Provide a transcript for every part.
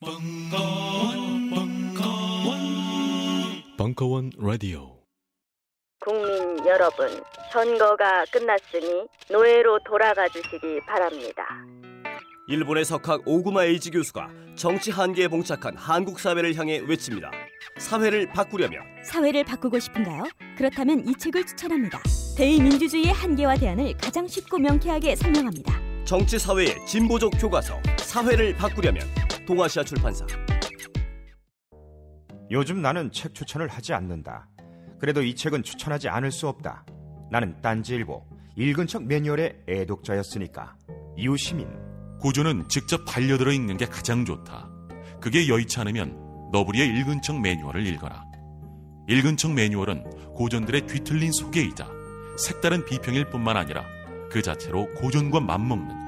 벙커원, 벙커원, 벙커원 라디오. 국민 여러분, 선거가 끝났으니 노예로 돌아가 주시기 바랍니다. 일본의 석학 오구마 에이지 교수가 정치 한계에 봉착한 한국 사회를 향해 외칩니다. 사회를 바꾸려면 사회를 바꾸고 싶은가요? 그렇다면 이 책을 추천합니다. 대의민주주의의 한계와 대안을 가장 쉽고 명쾌하게 설명합니다. 정치 사회의 진보적 교과서 사회를 바꾸려면 동아시아 출판사 요즘 나는 책 추천을 하지 않는다. 그래도 이 책은 추천하지 않을 수 없다. 나는 딴지일보 읽은 척 매뉴얼의 애독자였으니까. 이웃시민 고전은 직접 반려들어 읽는 게 가장 좋다. 그게 여의치 않으면 너부리의 읽은 척 매뉴얼을 읽어라. 읽은 척 매뉴얼은 고전들의 뒤틀린 소개이자 색다른 비평일 뿐만 아니라 그 자체로 고전과 맞먹는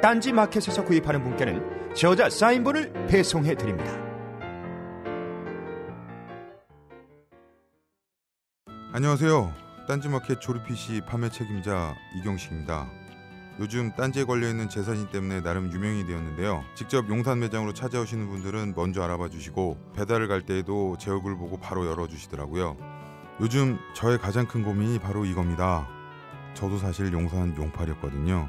딴지 마켓에서 구입하는 분께는 저자 사인본을 배송해 드립니다. 안녕하세요. 딴지 마켓 조립 PC 판매 책임자 이경식입니다. 요즘 딴지에 걸려있는 재산이 때문에 나름 유명이 되었는데요. 직접 용산 매장으로 찾아오시는 분들은 먼저 알아봐 주시고 배달을 갈 때에도 제 얼굴 보고 바로 열어주시더라고요. 요즘 저의 가장 큰 고민이 바로 이겁니다. 저도 사실 용산 용팔이었거든요.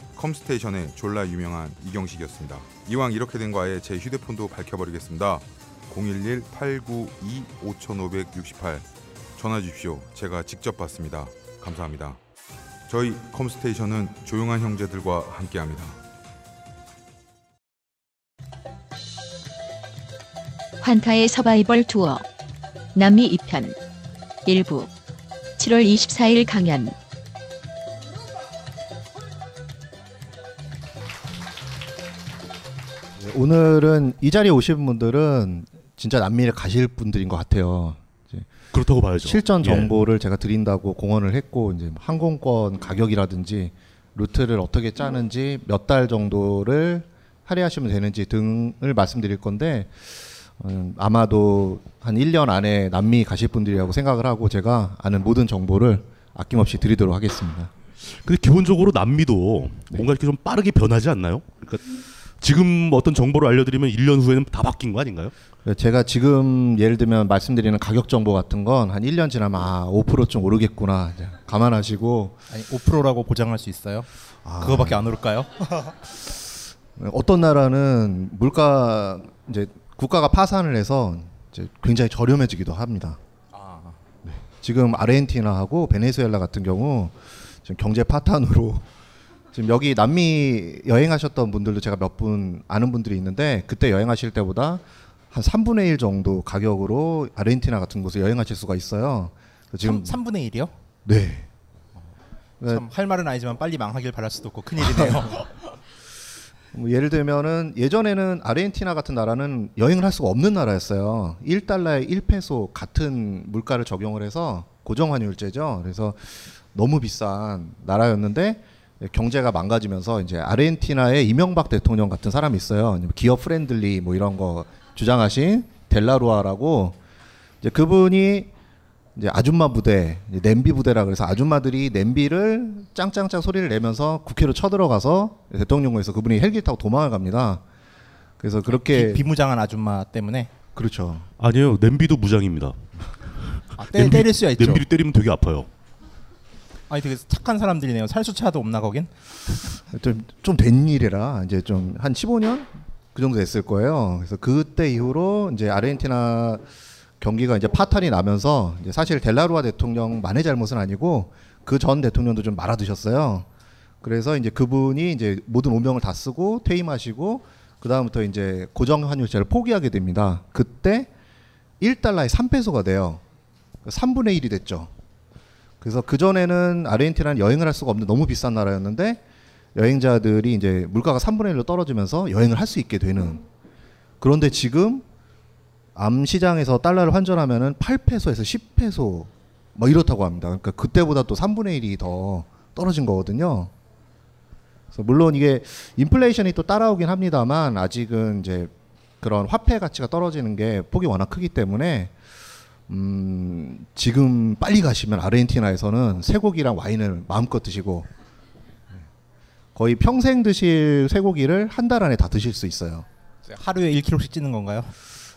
컴스테이션의 졸라 유명한 이경식이었습니다. 이왕 이렇게 된거 아예 제 휴대폰도 밝혀버리겠습니다. 011-892-5568 전화 주십시오. 제가 직접 받습니다. 감사합니다. 저희 컴스테이션은 조용한 형제들과 함께합니다. 환타의 서바이벌 투어 남미 2편 일부 7월 24일 강연 오늘은 이 자리에 오신 분들은 진짜 남미를 가실 분들인 것 같아요. 그렇다고 봐야죠. 실전 예. 정보를 제가 드린다고 공언을 했고 이제 항공권 가격이라든지 루트를 어떻게 짜는지 몇 달 정도를 할애하시면 되는지 등을 말씀드릴 건데 음, 아마도 한 1년 안에 남미 가실 분들이라고 생각을 하고 제가 아는 모든 정보를 아낌없이 드리도록 하겠습니다. 근데 기본적으로 남미도 네. 뭔가 이렇게 좀 빠르게 변하지 않나요? 그러니까 지금 어떤 정보를 알려드리면 1년 후에는 다 바뀐 거 아닌가요? 제가 지금 예를 들면 말씀드리는 가격 정보 같은 건 한 1년 지나면 아, 5%좀 오르겠구나. 감안하시고 아니 5%라고 보장할 수 있어요? 아. 그거밖에 안 오를까요? 어떤 나라는 물가 이제 국가가 파산을 해서 이제 굉장히 저렴해지기도 합니다. 네. 지금 아르헨티나하고 베네수엘라 같은 경우 지금 경제 파탄으로 지금 여기 남미 여행하셨던 분들도 제가 몇 분 아는 분들이 있는데 그때 여행하실 때보다 한 3분의 1 정도 가격으로 아르헨티나 같은 곳에 여행하실 수가 있어요. 지금 3, 분의 1이요? 네. 참 할 말은 아니지만 빨리 망하길 바랄 수도 없고 큰일이네요. 뭐 예를 들면은 예전에는 아르헨티나 같은 나라는 여행을 할 수가 없는 나라였어요. 1달러에 1페소 같은 물가를 적용을 해서 고정 환율제죠. 그래서 너무 비싼 나라였는데 경제가 망가지면서 이제 아르헨티나의 이명박 대통령 같은 사람이 있어요. 기업 friendly 뭐 이런 거 주장하신 델라루아라고 이제 그분이 이제 아줌마 부대, 냄비 부대라 그래서 아줌마들이 냄비를 짱짱짱 소리를 내면서 국회로 쳐들어가서 대통령궁에서 그분이 헬기 타고 도망을 갑니다. 그래서 그렇게 비, 무장한 아줌마 때문에 그렇죠. 아니에요. 냄비도 무장입니다. 아, 때, 때릴 수야 있죠. 냄비를 때리면 되게 아파요. 아니 되게 착한 사람들이네요. 살수차도 없나 거긴? 좀좀 된 일이라 이제 좀 한 15년 그 정도 됐을 거예요. 그래서 그때 이후로 이제 아르헨티나 경기가 이제 파탄이 나면서 이제 사실 델라루아 대통령만의 잘못은 아니고 그 전 대통령도 좀 말아드셨어요. 그래서 이제 그분이 이제 모든 운명을 다 쓰고 퇴임하시고 그 다음부터 이제 고정 환율제를 포기하게 됩니다. 그때 1달러에 3페소가 돼요. 3분의 1이 됐죠. 그래서 그 전에는 아르헨티나는 여행을 할 수가 없는 너무 비싼 나라였는데 여행자들이 이제 물가가 3분의 1로 떨어지면서 여행을 할 수 있게 되는. 그런데 지금 암 시장에서 달러를 환전하면은 8페소에서 10페소 뭐 이렇다고 합니다. 그러니까 그때보다 또 3분의 1이 더 떨어진 거거든요. 그래서 물론 이게 인플레이션이 또 따라오긴 합니다만 아직은 이제 그런 화폐 가치가 떨어지는 게 폭이 워낙 크기 때문에 음 지금 빨리 가시면 아르헨티나에서는 쇠고기랑 와인을 마음껏 드시고 거의 평생 드실 쇠고기를 한 달 안에 다 드실 수 있어요. 하루에 1kg씩 찌는 건가요?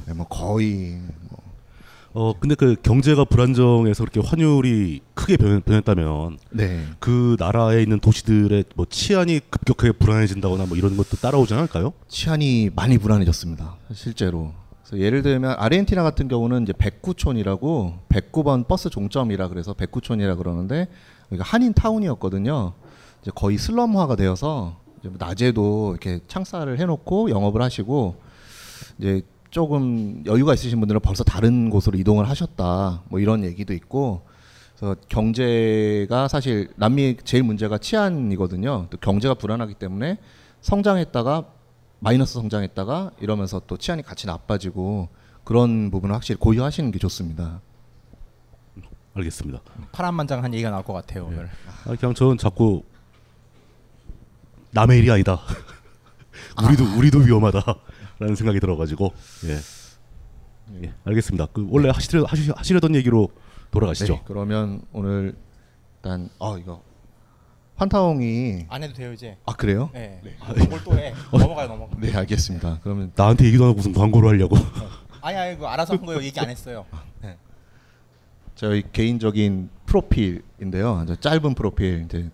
네, 뭐 거의 어 근데 그 경제가 불안정해서 그렇게 환율이 크게 변, 변했다면 네. 그 나라에 있는 도시들의 뭐 치안이 급격하게 불안해진다거나 뭐 이런 것도 따라오지 않을까요? 치안이 많이 불안해졌습니다. 실제로. 그래서 예를 들면 아르헨티나 같은 경우는 이제 백구촌이라고 109번 버스 종점이라 그래서 백구촌이라 그러는데 여기가 한인 타운이었거든요. 이제 거의 슬럼화가 되어서 뭐 낮에도 이렇게 창살을 해놓고 영업을 하시고 이제 조금 여유가 있으신 분들은 벌써 다른 곳으로 이동을 하셨다. 뭐 이런 얘기도 있고. 그래서 경제가 사실 남미 제일 문제가 치안이거든요. 또 경제가 불안하기 때문에 성장했다가 마이너스 성장했다가 이러면서 또 치안이 같이 나빠지고 그런 부분을 확실히 고려하시는 게 좋습니다. 알겠습니다. 파란만장한 얘기가 나올 것 같아요 오늘. 아, 그냥 저는 자꾸 남의 일이 아니다. 우리도 우리도 위험하다라는 생각이 들어가지고 예. 예, 알겠습니다. 그 원래 하시려 하시, 하시려던 얘기로 돌아가시죠. 네, 그러면 오늘 일단 어 이거 환타홍이 안 해도 돼요 이제. 아 그래요? 네. 뭘또 해? 넘어가요 넘어가. 네 알겠습니다. 그러면 나한테 얘기도 안 하고 무슨 광고를 하려고. 아니 아니 그 알아서 한 거예요. 얘기 안 했어요. 네. 저희 개인적인 프로필인데요. 아주 짧은 프로필. 이제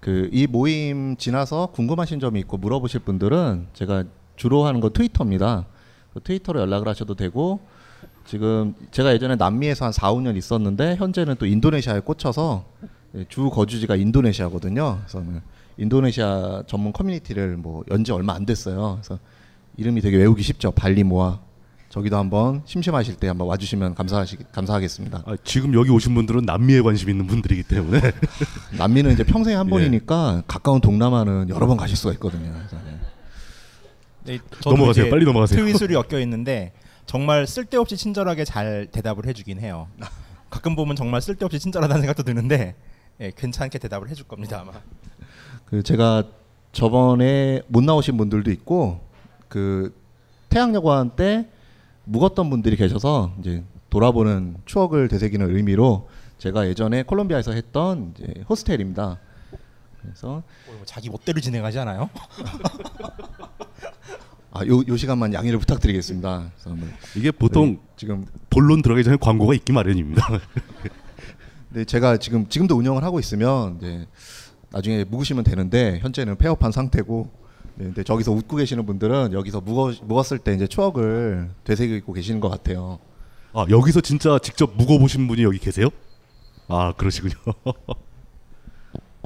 그 이 모임 지나서 궁금하신 점이 있고 물어보실 분들은 제가 주로 하는 건 트위터입니다. 그 트위터로 연락을 하셔도 되고 지금 제가 예전에 남미에서 한 4, 5년 있었는데 현재는 또 인도네시아에 꽂혀서 예, 주 거주지가 인도네시아거든요. 그래서 인도네시아 전문 커뮤니티를 뭐 연지 얼마 안 됐어요. 그래서 이름이 되게 외우기 쉽죠. 발리모아. 저기도 한번 심심하실 때 한번 와주시면 감사하시 감사하겠습니다. 아, 지금 여기 오신 분들은 남미에 관심 있는 분들이기 때문에 남미는 이제 평생에 한 예. 번이니까 가까운 동남아는 여러 번 가실 수가 있거든요. 그래서, 네. 네, 저도 넘어가세요. 이제 빨리 넘어가세요. 트윗술이 엮여 있는데 정말 쓸데없이 친절하게 잘 대답을 해주긴 해요. 가끔 보면 정말 쓸데없이 친절하다는 생각도 드는데 예, 괜찮게 대답을 해줄 겁니다 아마. 그 제가 저번에 못 나오신 분들도 있고 그 태양여관 때 묵었던 분들이 계셔서 이제 돌아보는 추억을 되새기는 의미로 제가 예전에 콜롬비아에서 했던 이제 호스텔입니다. 그래서 뭐 자기 멋대로 진행하지 않아요? 아, 요, 요 시간만 양해를 부탁드리겠습니다. 그래서 뭐 이게 보통 네, 지금 본론 들어가기 전에 광고가 있기 마련입니다. 네, 제가 지금 지금도 운영을 하고 있으면 이제 나중에 묵으시면 되는데 현재는 폐업한 상태고 네, 근데 저기서 웃고 계시는 분들은 여기서 묵어, 묵었을 때 이제 추억을 되새기고 계시는 것 같아요. 아 여기서 진짜 직접 묵어보신 분이 여기 계세요? 아 그러시군요.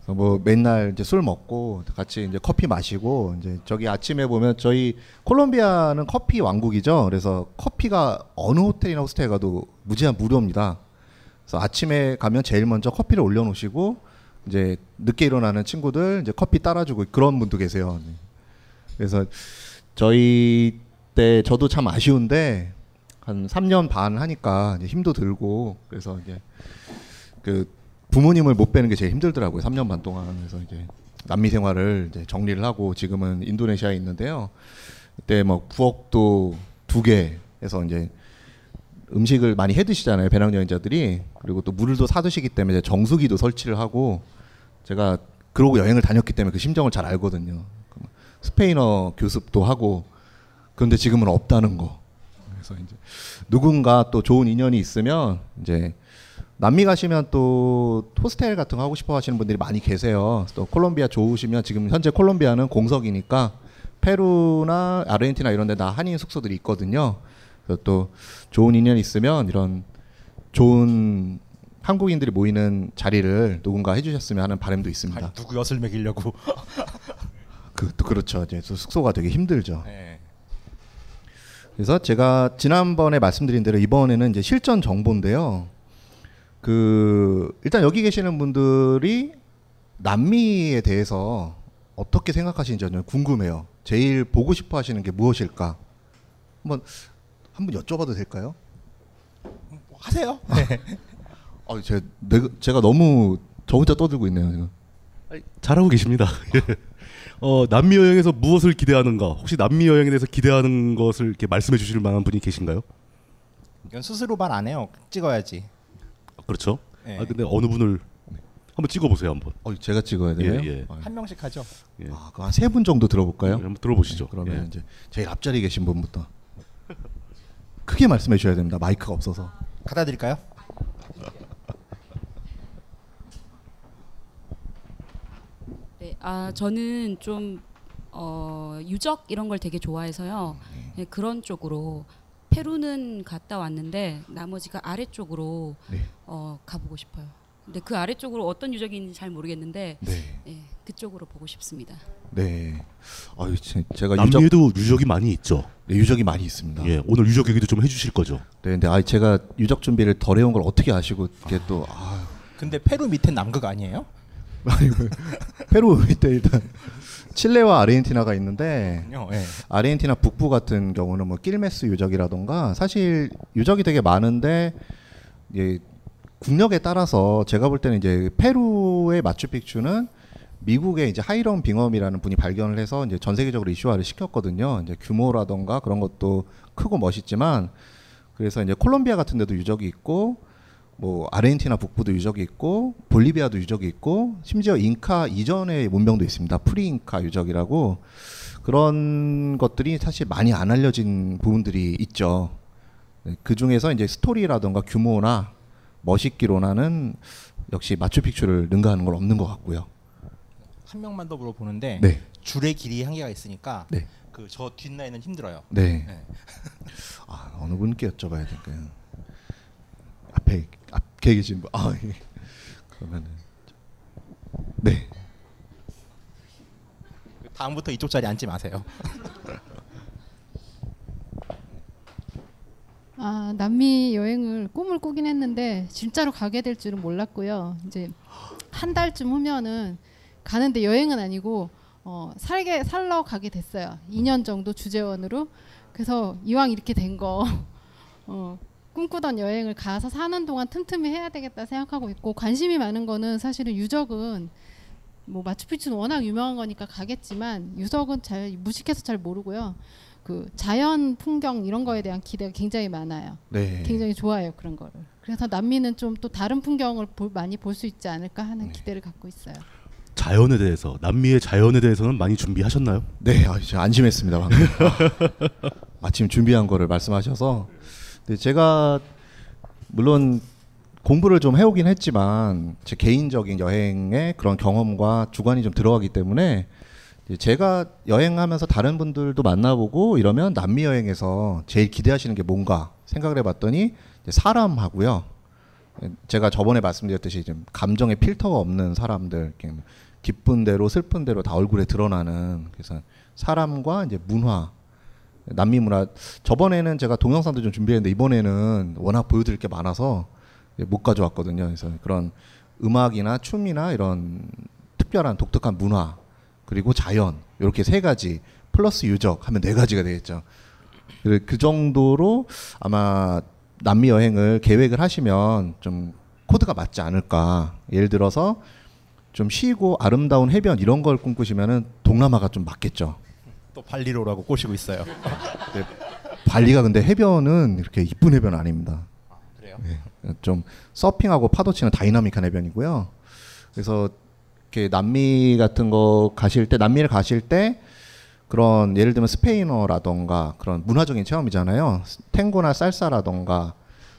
뭐 맨날 이제 술 먹고 같이 이제 커피 마시고 이제 저기 아침에 보면 저희 콜롬비아는 커피 왕국이죠. 그래서 커피가 어느 호텔이나 호스텔 가도 무제한 무료입니다. 그래서 아침에 가면 제일 먼저 커피를 올려놓으시고 이제 늦게 일어나는 친구들 이제 커피 따라주고 그런 분도 계세요. 네. 그래서 저희 때 저도 참 아쉬운데 한 3년 반 하니까 이제 힘도 들고 그래서 이제 그 부모님을 못 빼는 게 제일 힘들더라고요. 3년 반 동안 그래서 이제 남미 생활을 이제 정리를 하고 지금은 인도네시아에 있는데요. 그때 뭐 부엌도 두 개해서 이제 음식을 많이 해 드시잖아요. 배낭 여행자들이 그리고 또 물도 사 드시기 때문에 정수기도 설치를 하고 제가 그러고 여행을 다녔기 때문에 그 심정을 잘 알거든요. 스페인어 교습도 하고 그런데 지금은 없다는 거. 그래서 이제 누군가 또 좋은 인연이 있으면 이제 남미 가시면 또 호스텔 같은 거 하고 싶어 하시는 분들이 많이 계세요. 또 콜롬비아 좋으시면 지금 현재 콜롬비아는 공석이니까 페루나 아르헨티나 이런 데 다 한인 숙소들이 있거든요. 또 좋은 인연이 있으면 이런 좋은 한국인들이 모이는 자리를 누군가 해주셨으면 하는 바람도 있습니다. 아니, 누구 엿을 먹이려고. 그, 또 그렇죠. 이제 또 숙소가 되게 힘들죠. 네. 그래서 제가 지난번에 말씀드린 대로 이번에는 이제 실전 정보인데요. 그 일단 여기 계시는 분들이 남미에 대해서 어떻게 생각하시는지 저는 궁금해요. 제일 보고 싶어 하시는 게 무엇일까? 한번 한번 여쭤봐도 될까요? 하세요. 아, 제가 내가- 제가 너무 저 혼자 떠들고 있네요. 지금. 잘하고 계십니다. 예. 어, 남미 여행에서 무엇을 기대하는가? 혹시 남미 여행에 대해서 기대하는 것을 이렇게 말씀해 주실 만한 분이 계신가요? 이건 스스로 말 안 해요. 찍어야지. 그렇죠. 예. 아 근데 어느 분을 한번 찍어 보세요, 한번. 어, 제가 찍어야 돼요. 예, 예. 한 명씩 하죠. 예. 아, 한세 분 정도 들어볼까요? 한번 들어보시죠. 네, 그러면 예. 이제 제일 앞자리 계신 분부터 크게 말씀해 주셔야 됩니다. 마이크가 없어서. 갖다 드릴까요? 네, 아 저는 좀 어, 유적 이런 걸 되게 좋아해서요. 네, 그런 쪽으로 페루는 갔다 왔는데 나머지가 아래쪽으로 네. 어, 가보고 싶어요. 근데 그 아래쪽으로 어떤 유적이 있는지 잘 모르겠는데 네. 예, 그쪽으로 보고 싶습니다. 네. 아유, 제- 제가 남미에도 유적... 이 많이 있죠. 네, 유적이 많이 있습니다. 예, 오늘 유적 얘기도 좀 해주실 거죠. 네, 근데 아 제가 유적 준비를 덜 해온 걸 어떻게 아시고 이게 또 아, 근데 페루 밑에 남극 아니에요? 아니, 그 페루 밑에 일단 칠레와 아르헨티나가 있는데 예. 아르헨티나 북부 같은 경우는 뭐 낄메스 유적이라던가 사실 유적이 되게 많은데 예, 국력에 따라서 제가 볼 때는 이제 페루의 마추픽추는 미국의 이제 하이런 빙엄이라는 분이 발견을 해서 이제 전 세계적으로 이슈화를 시켰거든요. 이제 규모라던가 그런 것도 크고 멋있지만 그래서 이제 콜롬비아 같은 데도 유적이 있고 뭐 아르헨티나 북부도 유적이 있고 볼리비아도 유적이 있고 심지어 잉카 이전의 문명도 있습니다. 프리잉카 유적이라고 그런 것들이 사실 많이 안 알려진 부분들이 있죠. 네, 그 중에서 이제 스토리라던가 규모나 멋있기로나는 역시 마추픽추를 능가하는 건 없는 것 같고요. 한 명만 더 물어보는데 네. 줄의 길이 한계가 있으니까 네. 그저 뒷라인은 힘들어요. 네. 아, 어느 분께 여쭤봐야 될까요? 앞에 앞에 계신 분. 아, 예. 그러면은 네. 다음부터 이쪽 자리 앉지 마세요. 아, 남미 여행을 꿈을 꾸긴 했는데 진짜로 가게 될 줄은 몰랐고요. 이제 한 달쯤 후면은 가는데 여행은 아니고 어, 살게 살러 가게 됐어요. 2년 정도 주재원으로. 그래서 이왕 이렇게 된 거 어, 꿈꾸던 여행을 가서 사는 동안 틈틈이 해야 되겠다 생각하고 있고 관심이 많은 거는 사실은 유적은 뭐 마추픽추는 워낙 유명한 거니까 가겠지만 유적은 잘 무식해서 잘 모르고요. 그 자연 풍경 이런 거에 대한 기대가 굉장히 많아요. 네. 굉장히 좋아해요 그런 거를. 그래서 남미는 좀 또 다른 풍경을 볼- 많이 볼 수 있지 않을까 하는 기대를 갖고 있어요. 자연에 대해서 남미의 자연에 대해서는 많이 준비하셨나요? 네, 아, 안심했습니다 방금. 아, 마침 준비한 거를 말씀하셔서 근데 제가 물론 공부를 좀 해오긴 했지만 제 개인적인 여행의 그런 경험과 주관이 좀 들어가기 때문에 이 제 제가 여행하면서 다른 분들도 만나보고 이러면 남미 여행에서 제일 기대하시는 게 뭔가 생각을 해봤더니 사람하고요. 제가 저번에 말씀드렸듯이 좀 감정의 필터가 없는 사람들, 기쁜 대로 슬픈 대로 다 얼굴에 드러나는 그래서 사람과 이제 문화, 남미 문화. 저번에는 제가 동영상도 좀 준비했는데 이번에는 워낙 보여드릴 게 많아서 못 가져왔거든요. 그래서 그런 음악이나 춤이나 이런 특별한 독특한 문화 그리고 자연 이렇게 세 가지 플러스 유적 하면 네 가지가 되겠죠. 그- 그 정도로 아마 남미 여행을 계획을 하시면 좀 코드가 맞지 않을까. 예를 들어서 좀 쉬고 아름다운 해변 이런 걸 꿈꾸시면은 동남아가 좀 맞겠죠. 또 발리로라고 꼬시고 있어요. 네, 발리가 근데 해변은 이렇게 이쁜 해변 아닙니다. 그래요? 네, 좀 서핑하고 파도 치는 다이나믹한 해변이고요. 그래서 이렇게 남미 같은 거 가실 때 남미를 가실 때 그런 예를 들면 스페인어라던가 그런 문화적인 체험이잖아요. 탱고나 살사라던가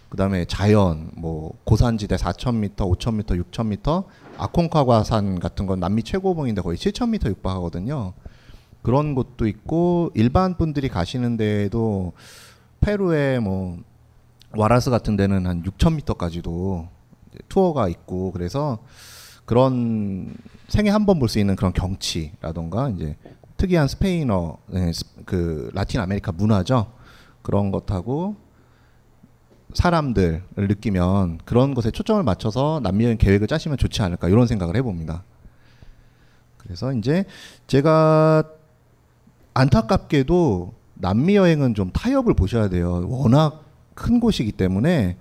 그다음에 자연 뭐 고산지대 4,000m, 5,000m, 6,000m 아콘카과산 같은 건 남미 최고봉인데 거의 7,000m 육박하거든요. 그런 곳도 있고 일반 분들이 가시는 데에도 페루의 뭐 와라스 같은 데는 한 6,000m까지도 투어가 있고 그래서 그런 생애 한 번 볼 수 있는 그런 경치라던가 이제 특이한 스페인어 네, 스- 그 라틴 아메리카 문화죠 그런 것하고 사람들을 느끼면 그런 것에 초점을 맞춰서 남미 여행 계획을 짜시면 좋지 않을까 이런 생각을 해봅니다. 그래서 이제 제가 안타깝게도 남미 여행은 좀 타협을 보셔야 돼요. 워낙 큰 곳이기 때문에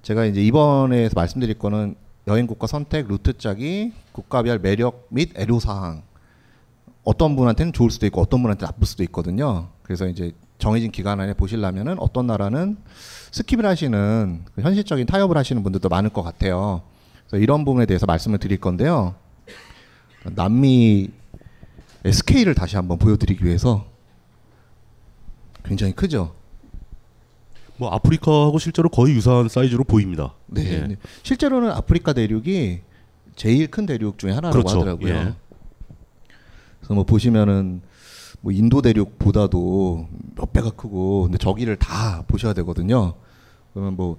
제가 이제 이번에 말씀드릴 거는 여행 국가 선택, 루트 짜기, 국가별 매력 및 애로 사항. 어떤 분한테는 좋을 수도 있고 어떤 분한테 나쁠 수도 있거든요. 그래서 이제 정해진 기간 안에 보시려면은 어떤 나라는 skip을 하시는 그 현실적인 타협을 하시는 분들도 많을 것 같아요. 그래서 이런 부분에 대해서 말씀을 드릴 건데요. 남미 스케일을 다시 한번 보여드리기 위해서 굉장히 크죠. 뭐 아프리카하고 실제로 거의 유사한 사이즈로 보입니다. 네. 예. 네. 실제로는 아프리카 대륙이 제일 큰 대륙 중에 하나라고 그렇죠. 하더라고요. 예. 그래서 뭐 보시면은 뭐 인도 대륙보다도 몇 배가 크고 근데 저기를 다 보셔야 되거든요. 그러면 뭐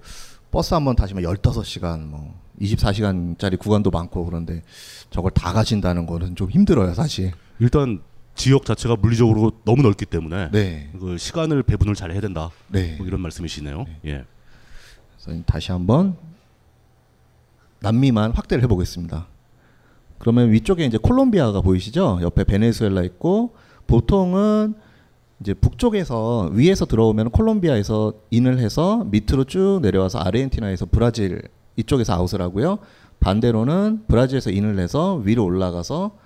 버스 한번 타시면 15시간 뭐 24시간짜리 구간도 많고 그런데 저걸 다 가신다는 거는 좀 힘들어요, 사실. 일단 지역 자체가 물리적으로 너무 넓기 때문에 네. 그 시간을 배분을 잘 해야 된다. 네. 뭐 이런 말씀이시네요. 예. 그래서 다시 한번 남미만 확대를 해보겠습니다. 그러면 위쪽에 이제 콜롬비아가 보이시죠? 옆에 베네수엘라 있고 보통은 이제 북쪽에서 위에서 들어오면 콜롬비아에서 인을 해서 밑으로 쭉 내려와서 아르헨티나에서 브라질 이쪽에서 아웃을 하고요. 반대로는 브라질에서 in을 해서 위로 올라가서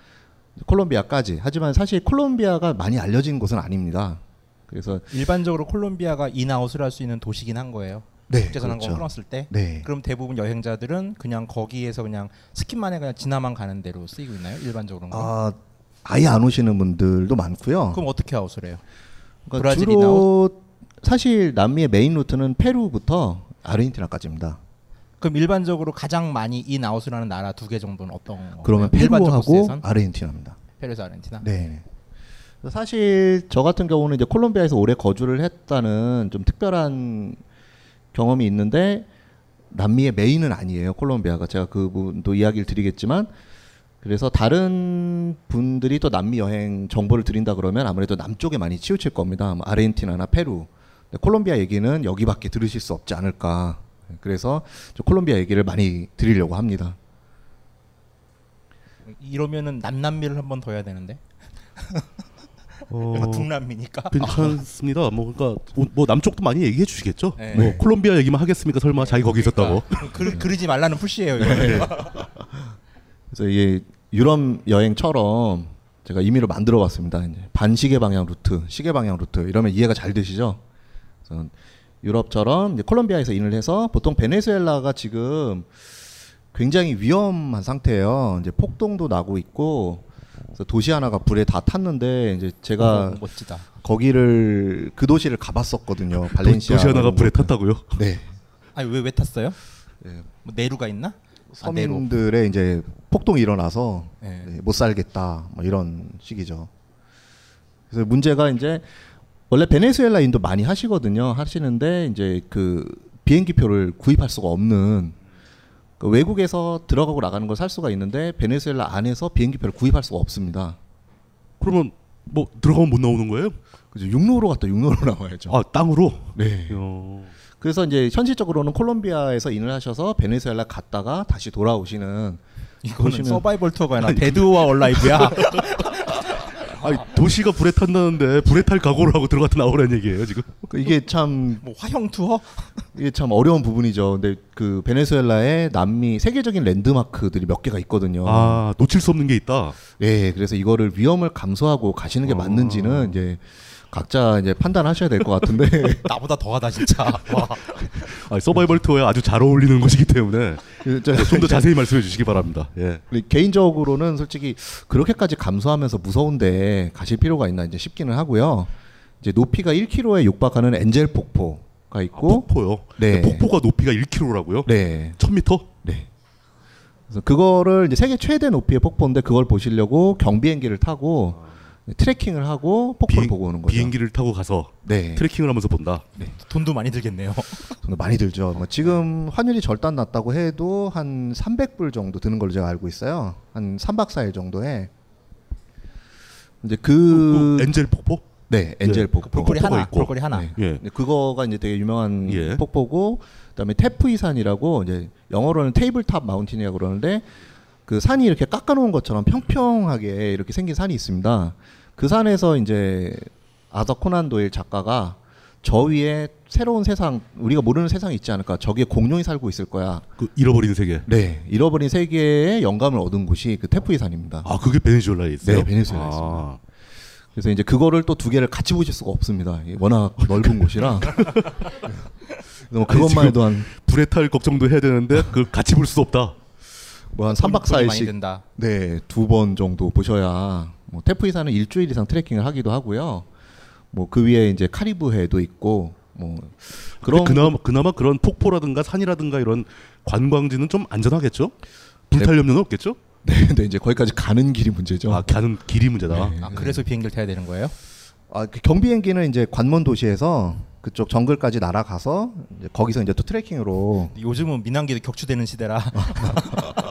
콜롬비아까지. 하지만 사실 콜롬비아가 많이 알려진 곳은 아닙니다. 그래서 일반적으로 콜롬비아가 in out을 할 수 있는 도시긴 한 거예요. 네, 국제선 항공 그렇죠. 끊었을 때. 네. 그럼 대부분 여행자들은 그냥 거기에서 그냥 skip만 해 그냥 지나만 가는 대로 쓰이고 있나요? 일반적으로는? 아, 아예 안 오시는 분들도 많고요. 그럼 어떻게 아웃을 해요? 그러니까 브라질 주로 사실 남미의 메인 루트는 페루부터 아르헨티나까지입니다. 그럼 일반적으로 가장 많이 in out을 하는 나라 두 개 정도는 어떤 그러면 페루하고? 아르헨티나입니다. 페루에서 아르헨티나? 네. 사실 저 같은 경우는 이제 콜롬비아에서 오래 거주를 했다는 좀 특별한 경험이 있는데 남미의 main은 아니에요. 콜롬비아가 제가 그 부분도 이야기를 드리겠지만 그래서 다른 분들이 또 남미 여행 정보를 드린다 그러면 아무래도 남쪽에 많이 치우칠 겁니다. 뭐 아르헨티나나 페루. 콜롬비아 얘기는 여기밖에 들으실 수 없지 않을까. 그래서 저 콜롬비아 얘기를 많이 드리려고 합니다. 이러면은 남남미를 한번 더 해야 되는데. 어, 북남미니까. 괜찮습니다. 뭐 그러니까 뭐, 뭐 남쪽도 많이 얘기해 주시겠죠. 네. 뭐 콜롬비아 얘기만 하겠습니까? 설마 자기 거기 있었다고. 그, 그러 지 말라는 푸시예요. 네. 그래서 이게 유럽 여행처럼 제가 임의로 만들어 봤습니다. 이제 반시계 방향 루트, 시계 방향 루트 이러면 이해가 잘 되시죠? 유럽처럼 콜롬비아에서 인을 해서 보통 베네수엘라가 지금 굉장히 위험한 상태예요. 이제 폭동도 나고 있고 그래서 도시 하나가 불에 다 탔는데 이제 제가 어, 멋지다. 거기를 그 도시를 가봤었거든요. 발렌시아 도시 하나가 불에 탔다고요? 네. 아니 왜 왜 탔어요? 예. 뭐 내루가 있나? 아. 서민들의 이제 폭동이 일어나서 네. 네, 못 살겠다 뭐 이런 식이죠. 그래서 문제가 이제 원래 베네수엘라인도 많이 하시거든요. 하시는데 이제 그 비행기표를 구입할 수가 없는 그 외국에서 들어가고 나가는 걸 살 수가 있는데 베네수엘라 안에서 비행기표를 구입할 수가 없습니다. 그러면 뭐 들어가면 못 나오는 거예요? 그죠. 육로로 갔다 육로로 나와야죠. 아 땅으로? 네. 어. 그래서 이제 현실적으로는 콜롬비아에서 in을 하셔서 베네수엘라 갔다가 다시 돌아오시는 이거는 서바이벌 투어가 아니라 dead or alive야. 아니 도시가 불에 탄다는데 불에 탈 각오를 하고 들어갔다 나오라는 얘기예요 지금. 그 이게 참 뭐 화형 투어? 이게 참 어려운 부분이죠. 근데 그 베네수엘라의 남미 세계적인 랜드마크들이 몇 개가 있거든요. 아 놓칠 수 없는 게 있다. 예, 그래서 이거를 위험을 감수하고 가시는 게 맞는지는 이제 각자 이제 판단하셔야 될 것 같은데. 나보다 더하다 진짜. 와. 아, 서바이벌 투어에 아주 잘 어울리는 것이기 때문에 그, 저- 좀더 자세히 말씀해 주시기 바랍니다. 예. 개인적으로는 솔직히 그렇게까지 감수하면서 무서운데 가실 필요가 있나 이제 싶기는 하고요. 이제 높이가 1km에 육박하는 엔젤 폭포가 있고 폭포요. 네. 폭포가 높이가 1km라고요? 네. 1000m? 네. 그래서 그거를 이제 세계 최대 높이의 폭포인데 그걸 보시려고 경비행기를 타고 트레킹을 하고 폭포를 보고 오는 거죠. 비행기를 타고 가서 네. 트레킹을 하면서 본다. 돈도 많이 들겠네요. 돈도 많이 들죠. 뭐 지금 환율이 절단 났다고 해도 한 300불 정도 드는 걸로 제가 알고 있어요. 한 3박 4일 정도에 이제 그 엔젤 폭포? 네, 엔젤 예, 폭포. 볼거리 하나, 있고. 볼거리 하나. 네. 예. 네, 그거가 이제 되게 유명한 예. 폭포고 그다음에 테푸이산이라고 이제 영어로는 tabletop mountain이라고 그러는데 그 산이 이렇게 깎아놓은 것처럼 평평하게 이렇게 생긴 산이 있습니다. 그 산에서 이제 아더 코난 도일 작가가 저 위에 새로운 세상 우리가 모르는 세상이 있지 않을까 저기에 공룡이 살고 있을 거야. 그 잃어버린 세계. 네, 잃어버린 세계의 영감을 얻은 곳이 그 테푸이산입니다. 아 그게 베네수엘라에 있어요? 네, 베네수엘라에 아. 있습니다. 그래서 이제 그거를 또 두 개를 같이 보실 수가 없습니다. 워낙 넓은 곳이라. 뭐 그것만 해도 한 불에 탈 걱정도 해야 되는데 그걸 같이 볼 수 없다. 뭐한 돈- 3박 돈이 많이 4일씩 든다. 네, 두 번 정도 보셔야 뭐 테프이산은 일주일 이상 트레킹을 하기도 하고요. 뭐 그 위에 이제 카리브해도 있고 뭐 그런 그나마 그나마 그런 폭포라든가 산이라든가 이런 관광지는 좀 안전하겠죠? 불탈 염려는 없겠죠? 네, 근데 이제 거기까지 가는 길이 문제죠. 아 가는 길이 문제다. 네. 아, 그래서 비행기를 타야 되는 거예요? 아, 그 경비행기는 이제 관문 도시에서 그쪽 정글까지 날아가서 이제 거기서 이제 또 트레킹으로 요즘은 민항기도 격추되는 시대라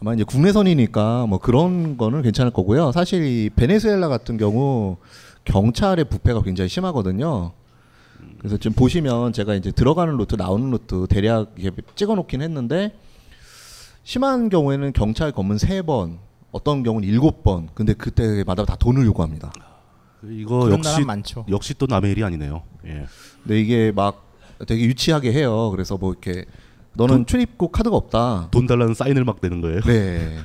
아마 이제 국내선이니까 뭐 그런 거는 괜찮을 거고요. 사실 이 베네수엘라 같은 경우 경찰의 부패가 굉장히 심하거든요. 그래서 지금 보시면 제가 이제 들어가는 루트 나오는 루트 대략 이렇게 찍어 놓긴 했는데 심한 경우에는 경찰 검문 세 번, 어떤 경우는 일곱 번. 근데 그때마다 다 돈을 요구합니다. 이거 역시. 역시 또 남의 일이 아니네요. 예. 근데 이게 막 되게 유치하게 해요. 그래서 뭐 이렇게 너는 출입국 카드가 없다. 돈 달라는 사인을 막 내는 거예요. 네.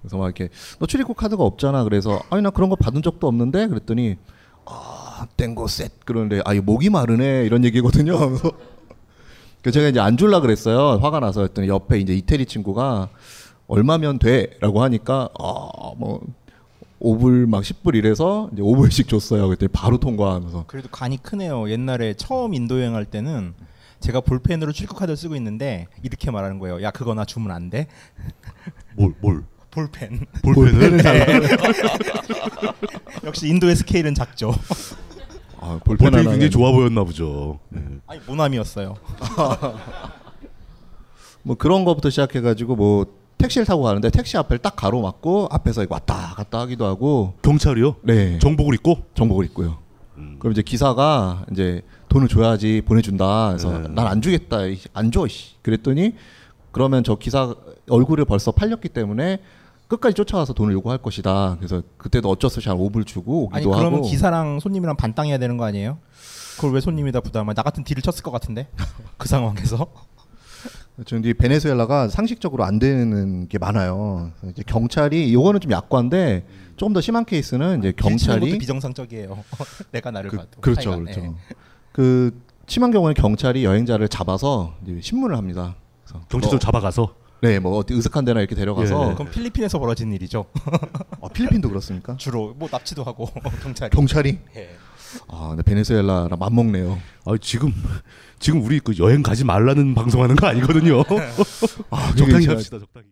그래서 막 이렇게 너 출입국 카드가 없잖아. 그래서 아니 나 그런 거 받은 적도 없는데 그랬더니 아 땡고 셋 그러는데 아이 목이 마르네 이런 얘기거든요. 그래서 그 제가 이제 안 줄라 그랬어요. 화가 나서 했더니 옆에 이제 이태리 친구가 얼마면 돼라고 하니까 아뭐 5불 막 10불 이래서 이제 5불씩 줬어요. 그때 바로 통과하면서 그래도 간이 크네요. 옛날에 처음 인도 여행할 때는 제가 볼펜으로 출국 카드를 쓰고 있는데 이렇게 말하는 거예요. 야 그거 나 주면 안 돼? 뭘 뭘? 볼펜. 볼펜을 네. 역시 인도의 스케일은 작죠. 아, 볼펜이 하나는- 굉장히 좋아 보였나 보죠. 네. 아니 모남이었어요. 뭐 그런 거부터 시작해가지고 뭐 택시를 타고 가는데 택시 앞을 딱 가로막고 앞에서 이거 왔다 갔다 하기도 하고 경찰이요? 네 정복을 입고? 정복을 입고요. 음. 그럼 이제 기사가 이제 돈을 줘야지 보내준다. 그래서 네. 난안 주겠다. 이- 안 줘. 씨. 그랬더니 그러면 저 기사 얼굴을 벌써 팔렸기 때문에 끝까지 쫓아가서 돈을 요구할 것이다. 그래서 그때도 어쩔 수 없이 한 5불 주고 오기도 아니 그러면 하고. 기사랑 손님이랑 반땅해야 되는 거 아니에요? 그걸 왜 손님이 다 부담을? 나 같은 딜을 쳤을 것 같은데 그 상황에서. 지금 이 베네수엘라가 상식적으로 안 되는 게 많아요. 이제 경찰이 요거는 좀 약관데 조금 더 심한 케이스는 이제 경찰이 비정상적이에요. 내가 나를 그, 봐도. 그렇죠, 하여간, 그렇죠. 예. 그 심한 경우는 경찰이 여행자를 잡아서 이제 신문을 합니다. 그래서 경찰서 뭐- 잡아가서 네, 뭐 어디 으슥한 데나 이렇게 데려가서 예. 그럼 필리핀에서 벌어진 일이죠. 아, 필리핀도 그렇습니까? 주로 뭐 납치도 하고 경찰이. 경찰이? 예. 아, 근데 베네수엘라랑 맞먹네요. 아 지금 지금 우리 그 여행 가지 말라는 방송하는 거 아니거든요. 아, 적당히 합시다. 적당히.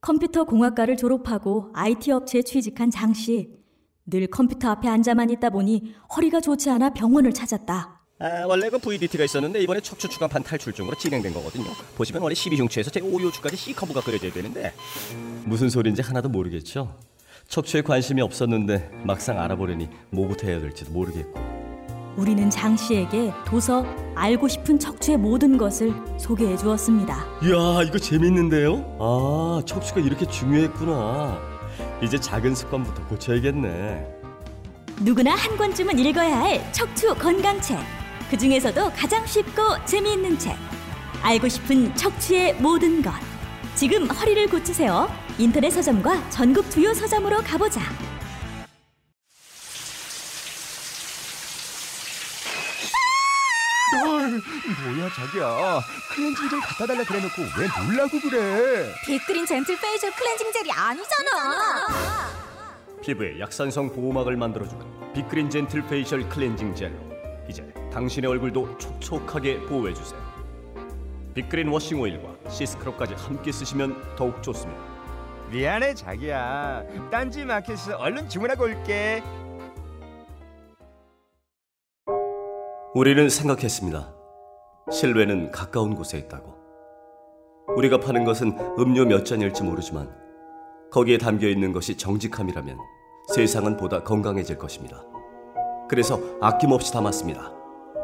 컴퓨터 공학과를 졸업하고 IT 업체에 취직한 장 씨. 늘 컴퓨터 앞에 앉아만 있다 보니 허리가 좋지 않아 병원을 찾았다. 아, 원래 그 VDT가 있었는데 이번에 척추 추간판 탈출증으로 진행된 거거든요. 보시면 원래 12흉추에서 제 5요추까지 C 커브가 그려져야 되는데 무슨 소리인지 하나도 모르겠죠. 척추에 관심이 없었는데 막상 알아보려니 뭐부터 해야 될지도 모르겠고. 우리는 장 씨에게 도서 알고 싶은 척추의 모든 것을 소개해 주었습니다. 이야 이거 재밌는데요? 아 척추가 이렇게 중요했구나. 이제 작은 습관부터 고쳐야겠네. 누구나 한 권쯤은 읽어야 할 척추 건강책. 그 중에서도 가장 쉽고 재미있는 책. 알고 싶은 척추의 모든 것. 지금 허리를 고치세요. 인터넷 서점과 전국 주요 서점으로 가보자. 뭐야 자기야 클렌징 젤 갖다 달라 그래놓고 왜 놀라고 그래 빅그린 젠틀 페이셜 클렌징 젤이 아니잖아. 피부에 약산성 보호막을 만들어주는 빅그린 젠틀 페이셜 클렌징 젤로 이제 당신의 얼굴도 촉촉하게 보호해주세요. 빅그린 워싱 오일과 시스크럽까지 함께 쓰시면 더욱 좋습니다. 미안해 자기야. 딴지 마켓에서 얼른 주문하고 올게. 우리는 생각했습니다. 실외는 가까운 곳에 있다고. 우리가 파는 것은 음료 몇 잔일지 모르지만 거기에 담겨 있는 것이 정직함이라면 세상은 보다 건강해질 것입니다. 그래서 아낌없이 담았습니다.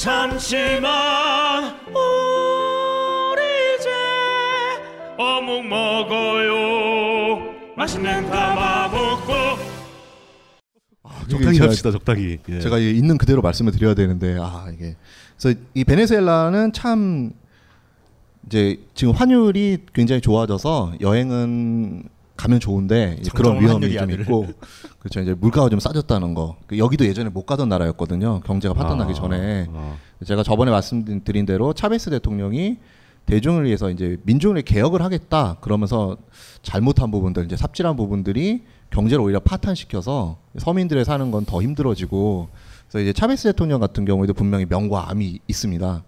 잠시만 우리 이제 어묵 먹어요 맛있는 가마복고 적당히 제가- 합시다, 적당히. 예. 제가 있는 그대로 말씀을 드려야 되는데 아 이게 그래서 이 베네수엘라는 참 이제 지금 환율이 굉장히 좋아져서 여행은 가면 좋은데 이제 그런 위험이 좀. 있고 그렇죠 이제 물가가 좀 싸졌다는 거그 여기도 예전에 못 가던 나라였거든요 경제가 파탄나기 아, 전에 아. 제가 저번에 말씀드린 대로 차베스 대통령이 대중을 위해서 이제 민중을 개혁을 하겠다 그러면서 잘못한 부분들 이제 삽질한 부분들이 경제를 오히려 파탄시켜서 서민들의 사는 건 더 힘들어지고 그래서 이제 차베스 대통령 같은 경우에도 분명히 명과 암이 있습니다.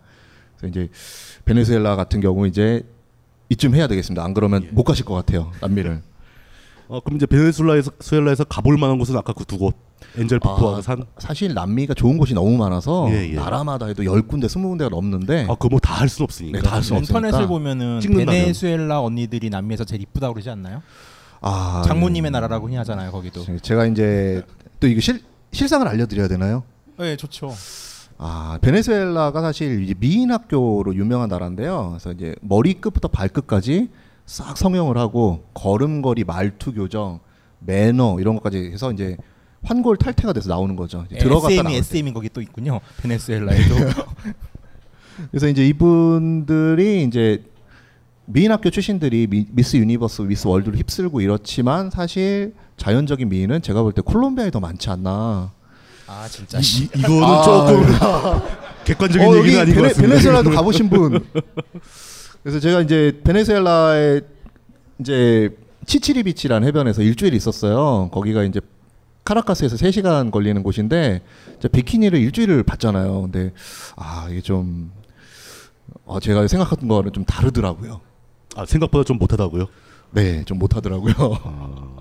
그래서 이제 베네수엘라 같은 경우 이제 이쯤 해야 되겠습니다. 안 그러면 못 가실 것 같아요 남미를. 어, 그럼 이제 베네수엘라에서 수엘라에서 가볼 만한 곳은 아까 그 두 곳. 엔젤 포토와 아, 산. 사실 남미가 좋은 곳이 너무 많아서 예, 예. 나라마다 해도 열 군데 스무 군데가 넘는데 아, 그거 뭐 다 할 수는 없으니까. 네, 다할 수는 없으니까. 인터넷을 보면은 찍는다면. 베네수엘라 언니들이 남미에서 제일 이쁘다고 그러지 않나요? 아, 장모님의 나라라고 흔히 하잖아요 거기도. 제가 이제 또 이거 실 실상을 알려드려야 되나요? 네 좋죠. 아 베네수엘라가 사실 미인 학교로 유명한 나라인데요. 그래서 이제 머리 끝부터 발끝까지 싹 성형을 하고 걸음걸이, 말투 교정, 매너 이런 것까지 해서 이제 환골 탈태가 돼서 나오는 거죠. 이제 들어갔다 SM이. SM인 거기 또 있군요. 베네수엘라에도. 그래서 이제 이분들이 이제 미인 학교 출신들이 미, 미스 유니버스, 미스 월드를 휩쓸고 이렇지만 사실 자연적인 미인은 제가 볼 때 콜롬비아에 더 많지 않나. 아 진짜. 이, 이, 이거는 조금 객관적인 어, 얘기는 아닌 것 베네, 같습니다. 베네수엘라도. 가보신 분. 그래서 제가 이제 베네수엘라에 이제 치치리 비치라는 해변에서 일주일 있었어요. 거기가 이제 카라카스에서 3시간 걸리는 곳인데 이제 비키니를 일주일을 봤잖아요. 근데 아 이게 좀 어, 제가 생각했던 거는 좀 다르더라고요. 아 생각보다 좀 못하다고요? 네, 좀 못하더라고요.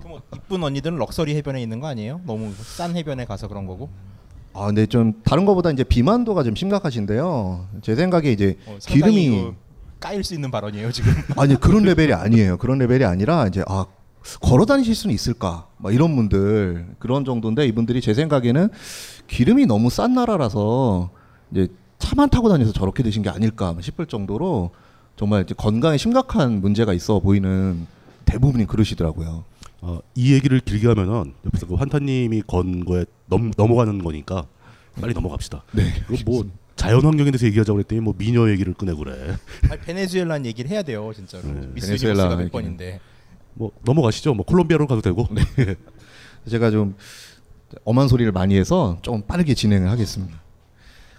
뭐 이쁜 언니들은 럭셔리 해변에 있는 거 아니에요? 너무 싼 해변에 가서 그런 거고. 아, 근데 좀 다른 거보다 이제 비만도가 좀 심각하신데요. 제 생각에 이제 어, 기름이 이거 까일 수 있는 발언이에요 지금. 아니 그런 레벨이 아니에요. 그런 레벨이 아니라 이제 아 걸어 다니실 수는 있을까? 막 이런 분들 그런 정도인데 이분들이 제 생각에는 기름이 너무 싼 나라라서 이제 차만 타고 다녀서 저렇게 되신 게 아닐까 싶을 정도로 정말 이제 건강에 심각한 문제가 있어 보이는 대부분이 그러시더라고요. 어, 이 얘기를 길게 하면은 옆에서 그 환타님이 건 거에 넘, 넘어가는 거니까 빨리 넘어갑시다. 네. 뭐 자연 환경에 대해서 얘기하자고 그랬더니 뭐 미녀 얘기를 꺼내고 그래. 아니, 베네수엘라는 얘기를 해야 돼요 진짜로. 미스 베네수엘라 몇. 번인데. 뭐 넘어가시죠. 뭐 콜롬비아로 가도 되고. 네. 제가 좀 엄한 소리를 많이 해서 좀 빠르게 진행을 하겠습니다.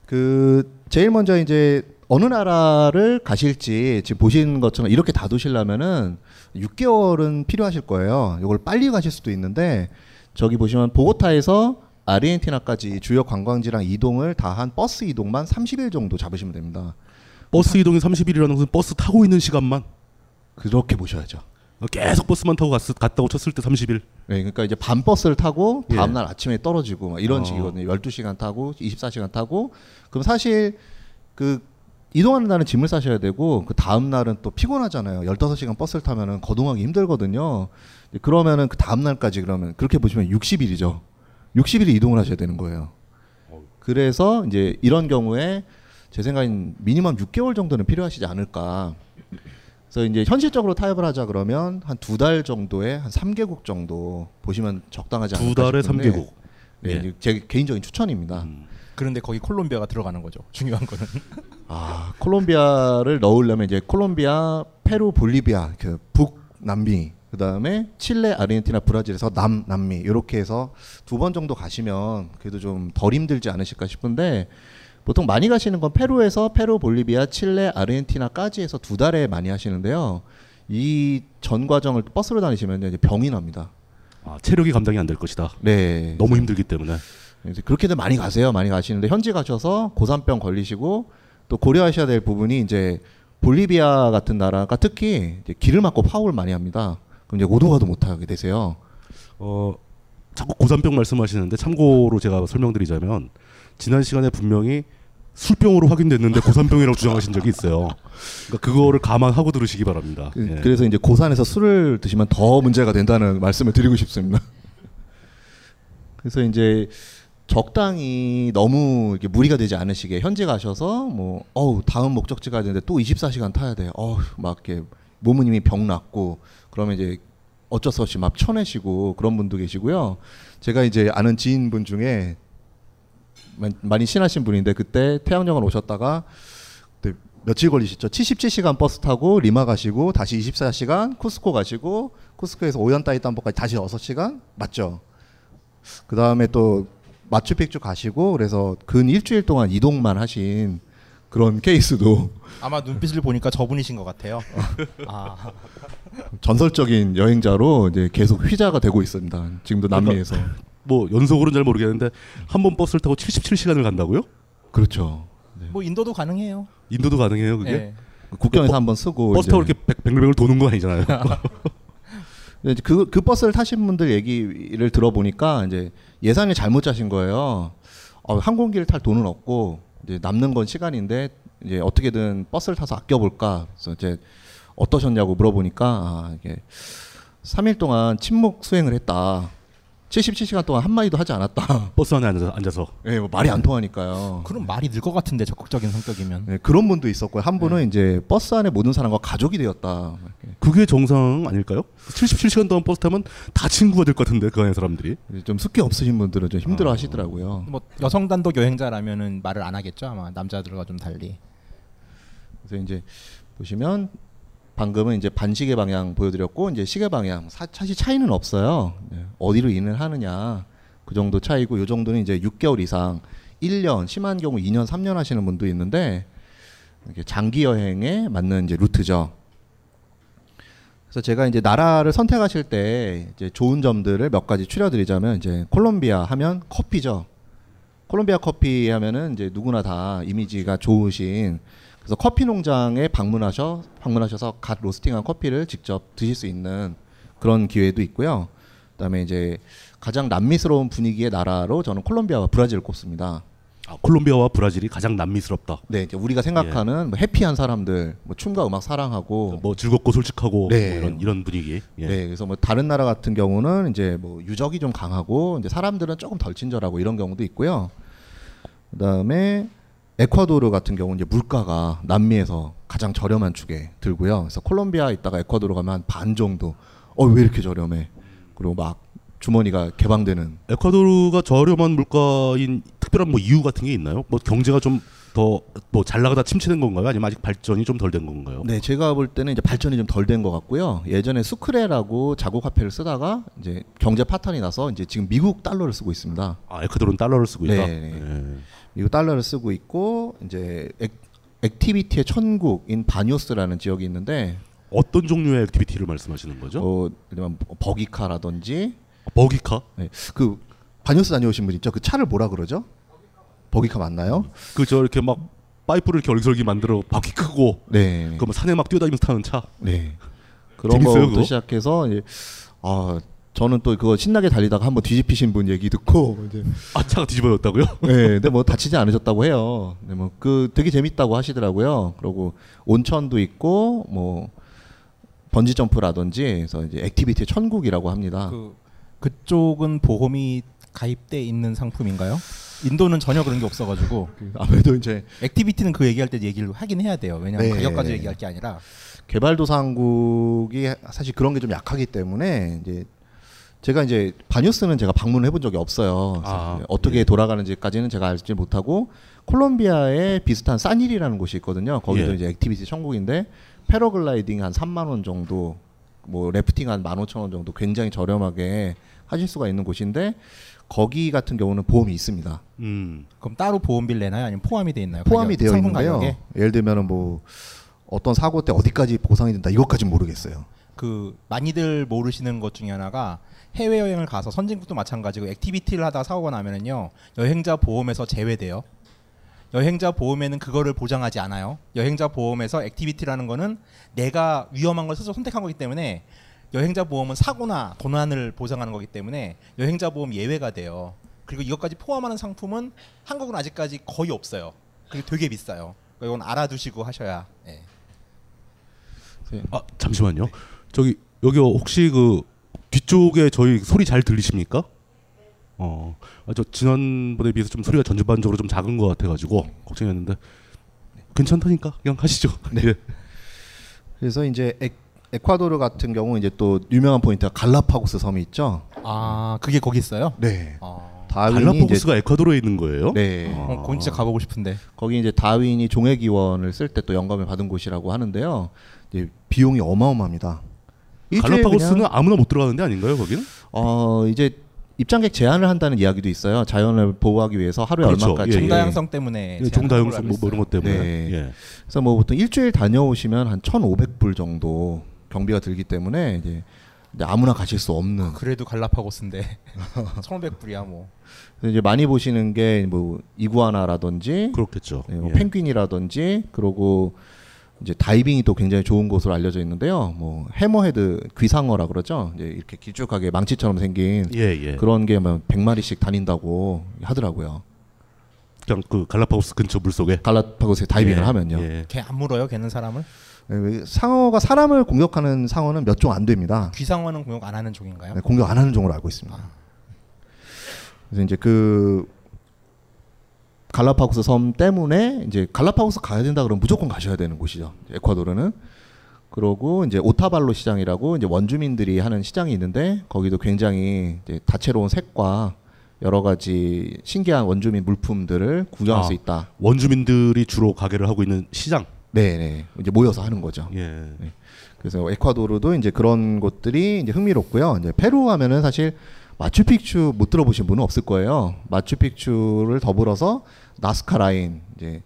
그 제일 먼저 이제 어느 나라를 가실지 지금 보신 것처럼 이렇게 다도시려면은 6개월은 필요하실 거예요. 이걸 빨리 가실 수도 있는데 저기 보시면 보고타에서 아르헨티나까지 주요 관광지랑 이동을 다 한 버스 이동만 30일 정도 잡으시면 됩니다. 버스 이동이 30일이라는 것은 버스 타고 있는 시간만 그렇게 보셔야죠. 계속 버스만 타고 갔, 갔다고 쳤을 때 30일. 네, 그러니까 이제 밤 버스를 타고 예. 다음 날 아침에 떨어지고 막 이런 어. 식이거든요. 12시간 타고 24시간 타고 그럼 사실 그 이동하는 날은 짐을 싸셔야 되고 그 다음 날은 또 피곤하잖아요. 15시간 버스를 타면은 거동하기 힘들거든요. 그러면은 그 다음 날까지 그러면 그렇게 보시면 60일이죠. 60일이 이동을 하셔야 되는 거예요. 그래서 이제 이런 경우에 제 생각엔 미니멈 6개월 정도는 필요하시지 않을까. 그래서 이제 현실적으로 타협을 하자 그러면 한 두 달 정도에 한 3개국 정도 보시면 적당하지 두 않을까 달에 싶은데 3개국. 네, 예. 제 개인적인 추천입니다. 그런데 거기 콜롬비아가 들어가는 거죠. 중요한 거는. 아, 콜롬비아를 넣으려면 이제 콜롬비아, 페루, 볼리비아, 그 북남미, 그 다음에 칠레, 아르헨티나, 브라질에서 남, 남미 이렇게 해서 두 번 정도 가시면 그래도 좀 덜 힘들지 않으실까 싶은데 보통 많이 가시는 건 페루에서 페루, 볼리비아, 칠레, 아르헨티나까지 해서 두 달에 많이 하시는데요. 이 전 과정을 버스로 다니시면 이제 병이 납니다. 아, 체력이 감당이 안 될 것이다. 네. 너무 힘들기 때문에. 그렇게들 많이 가세요. 많이 가시는데 현지 가셔서 고산병 걸리시고 또 고려하셔야 될 부분이 이제 볼리비아 같은 나라가 특히 길을 막고 파업을 많이 합니다. 그럼 이제 오도가도 못 하게 되세요. 어 자꾸 고산병 말씀하시는데 참고로 제가 설명드리자면 지난 시간에 분명히 술병으로 확인됐는데 고산병이라고 주장하신 적이 있어요. 그러니까 그거를 감안하고 들으시기 바랍니다. 그, 예. 래서 이제 고산에서 술을 드시면 더 문제가 된다는 말씀을 드리고 싶습니다. 그래서 이제 적당히 너무 이렇게 무리가 되지 않으시게 현지 가셔서 뭐 어우 다음 목적지 가야 되는데 또 24시간 타야 돼. 어우 막 이렇게 몸은 이미 병 났고 그러면 이제 어쩔 수 없이 막 쳐내시고 그런 분도 계시고요. 제가 이제 아는 지인분 중에 많- 많이 친하신 분인데 그때 태양여관 오셨다가 그때 며칠 걸리셨죠? 77시간 버스 타고 리마 가시고 다시 24시간 쿠스코 가시고 쿠스코에서 오연따이 담보까지 다시 6시간 맞죠? 그 다음에 또 마추픽추 가시고 그래서 근 일주일 동안 이동만 하신 그런 케이스도 아마 눈빛을 보니까 저분이신 것 같아요. 아. 전설적인 여행자로 이제 계속 휘자가 되고 있습니다. 지금도 남미에서. 뭐 연속으로는 잘 모르겠는데 한 번 버스를 타고 77시간을 간다고요? 그렇죠. 뭐 인도도 가능해요. 인도도 가능해요 그게? 예. 국경에서 버- 한번 쓰고 버스 타고 이렇게 백- 백밀백을 도는 건 아니잖아요. 그, 그 버스를 타신 분들 얘기를 들어보니까 이제 예산을 잘못 짜신 거예요. 어, 항공기를 탈 돈은 없고 이제 남는 건 시간인데 이제 어떻게든 버스를 타서 아껴볼까. 그래서 이제 어떠셨냐고 물어보니까 아, 이게 3일 동안 침묵 수행을 했다. 77시간 동안 한 마디도 하지 않았다. 버스 안에 앉아서, 앉아서. 예, 뭐 말이 안 통하니까요. 그럼 말이 늘 것 같은데 적극적인 성격이면. 네, 그런 분도 있었고요. 한 분은 이제 버스 안에 모든 사람과 가족이 되었다. 그게 정상 아닐까요? 77시간 동안 버스 타면 다 친구가 될 것 같은데 그 안에 사람들이. 좀 숙기 없으신 분들은 좀 힘들어 하시더라고요. 뭐 여성 단독 여행자라면은 말을 안 하겠죠 아마 남자들과 좀 달리. 그래서 이제 보시면 방금은 이제 반시계 방향 보여드렸고 이제 시계 방향 사, 사실 차이는 없어요. 네, 어디로 인을 하느냐 그 정도 차이고 요 정도는 이제 6개월 이상 1년 심한 경우 2년 3년 하시는 분도 있는데 장기 여행에 맞는 이제 루트죠. 그래서 제가 이제 나라를 선택하실 때 이제 좋은 점들을 몇 가지 추려드리자면 이제 콜롬비아 하면 커피죠. 콜롬비아 커피 하면은 이제 누구나 다 이미지가 좋으신 그래서 커피 농장에 방문하셔 방문하셔서 갓 로스팅한 커피를 직접 드실 수 있는 그런 기회도 있고요. 그다음에 이제 가장 남미스러운 분위기의 나라로 저는 콜롬비아와 브라질을 꼽습니다. 아, 콜롬비아와 브라질이 가장 남미스럽다. 네, 우리가 생각하는 뭐 해피한 사람들, 뭐 춤과 음악 사랑하고 뭐 즐겁고 솔직하고 네. 뭐 이런 이런 분위기. 예. 네, 그래서 뭐 다른 나라 같은 경우는 이제 뭐 유적이 좀 강하고 이제 사람들은 조금 덜 친절하고 이런 경우도 있고요. 그다음에 에콰도르 같은 경우는 이제 물가가 남미에서 가장 저렴한 축에 들고요. 그래서 콜롬비아 있다가 에콰도르 가면 한 반 정도. 어 왜 이렇게 저렴해? 그리고 막 주머니가 개방되는. 에콰도르가 저렴한 물가인 특별한 뭐 이유 같은 게 있나요? 뭐 경제가 좀 더 뭐 잘 나가다 침체된 건가요? 아니면 아직 발전이 좀 덜 된 건가요? 네, 제가 볼 때는 이제 발전이 좀 덜 된 것 같고요. 예전에 수크레라고 자국 화폐를 쓰다가 이제 경제 파탄이 나서 이제 지금 미국 달러를 쓰고 있습니다. 아, 에콰도르는 달러를 쓰고 있다. 네, 네. 예. 미국 달러를 쓰고 있고 이제 액, activity의 천국인 바뇨스라는 지역이 있는데 어떤 종류의 activity를 말씀하시는 거죠? 어, 그러면 buggy car라든지 buggy car? 네. 그 바뇨스 다녀오신 분 있죠? 그 차를 뭐라 그러죠? buggy car 맞나요? 그 저 이렇게 막 파이프를 이렇게 얼기설기 만들어 바퀴 크고 네. 그뭐 산에 막 뛰어다니면서 타는 차. 네. 그런 거부터? 시작해서 이제 아 저는 또 그거 신나게 달리다가 한번 뒤집히신 분 얘기 듣고 이제 아 차가 뒤집어졌다고요? 네, 근데 뭐 다치지 않으셨다고 해요. 네, 뭐그 되게 재밌다고 하시더라고요. 그리고 온천도 있고 뭐 번지 점프라든지 그래서 이제 activity 천국이라고 합니다. 그 그쪽은 보험이 가입돼 있는 상품인가요? 인도는 전혀 그런 게 없어가지고 아무래도 이제 activity는 그 얘기할 때 얘기를 하긴 해야 돼요. 왜냐하면 네. 가격 가지고 얘기할 게 아니라 개발도상국이 사실 그런 게 좀 약하기 때문에 이제 제가 이제 바뇨스는 제가 방문을 해본 적이 없어요. 아, 어떻게 돌아가는지까지는 제가 알지 못하고 콜롬비아에 비슷한 산힐이라는 곳이 있거든요. 거기도 예. 이제 activity 천국인데 패러글라이딩 한 3만 원 정도, 뭐 래프팅 한 15,000원 정도 굉장히 저렴하게 하실 수가 있는 곳인데 거기 같은 경우는 보험이 있습니다. 음. 그럼 따로 보험비를 내나요? 아니면 포함이 돼 있나요? 포함이 가격, 되어 있는데요. 가격에? 예를 들면은 뭐 어떤 사고 때 어디까지 보상이 된다 이것까지는 모르겠어요. 그 많이들 모르시는 것 중에 하나가 해외 여행을 가서 선진국도 마찬가지고 activity를 하다가 사고가 나면은요 여행자 보험에서 제외돼요. 여행자 보험에는 그거를 보장하지 않아요. 여행자 보험에서 activity라는 거는 내가 위험한 걸 스스로 선택한 거기 때문에 여행자 보험은 사고나 도난을 보장하는 거기 때문에 여행자 보험 예외가 돼요. 그리고 이것까지 포함하는 상품은 한국은 아직까지 거의 없어요. 그리고 되게 비싸요. 그러니까 이건 알아두시고 하셔야. 예. 아 잠시만요. 저기 여기 혹시 그 뒤쪽에 저희 소리 잘 들리십니까? 어, 아, 저 지난번에 비해서 좀 소리가 전반적으로 좀 작은 것 같아가지고 걱정했는데 괜찮다니까 그냥 하시죠. 네. 그래서 이제 에, 에콰도르 같은 경우 이제 또 유명한 포인트가 갈라파고스 섬이 있죠. 아 그게 거기 있어요? 네. 아. 갈라파고스가 에콰도르에 있는 거예요? 네. 어, 거기 진짜 가보고 싶은데. 거기 이제 다윈이 종의 기원을 쓸 때 또 영감을 받은 곳이라고 하는데요. 이제 비용이 어마어마합니다. 갈라파고스는 아무나 못 들어가는 데 아닌가요? 거기는? 어 이제 입장객 제한을 한다는 이야기도 있어요. 자연을 보호하기 위해서 하루에 그렇죠. 얼마까지 예, 예. 종다양성 때문에 예, 종다양성 뭐, 뭐 이런 것 때문에. 네. 예. 그래서 뭐 보통 일주일 다녀오시면 한 1,500불 정도 경비가 들기 때문에 이제 아무나 가실 수 없는. 그래도 갈라파고스인데 1,500불이야 뭐. 이제 많이 보시는 게 뭐 이구아나라든지 그렇겠죠. 네, 뭐 예. 펭귄이라든지 그리고 이제 다이빙이 또 굉장히 좋은 곳으로 알려져 있는데요. 뭐 해머헤드 귀상어라 그러죠. 이제 이렇게 길쭉하게 망치처럼 생긴 예, 예. 그런 게뭐 100마리씩 다닌다고 하더라고요. 그냥 그 갈라파고스 근처 물속에 갈라파고스에 다이빙을 예, 하면요. 예. 걔안 물어요? 걔는 사람을? 네, 상어가 사람을 공격하는 상어는 몇 종 안 됩니다. 귀상어는 공격 안 하는 종인가요? 네, 공격 안 하는 종으로 알고 있습니다. 그래서 이제 그 갈라파고스 섬 때문에 이제 갈라파고스 가야 된다 그러면 무조건 가셔야 되는 곳이죠. 에콰도르는. 그러고 이제 오타발로 시장이라고 이제 원주민들이 하는 시장이 있는데 거기도 굉장히 이제 다채로운 색과 여러 가지 신기한 원주민 물품들을 구경할 아, 수 있다. 원주민들이 주로 가게를 하고 있는 시장. 네, 네. 이제 모여서 하는 거죠. 예. 네. 그래서 에콰도르도 이제 그런 곳들이 이제 흥미롭고요. 이제 페루 하면은 사실 마추픽추 못 들어보신 분은 없을 거예요. 마추픽추를 더불어서 나스카 라인 이제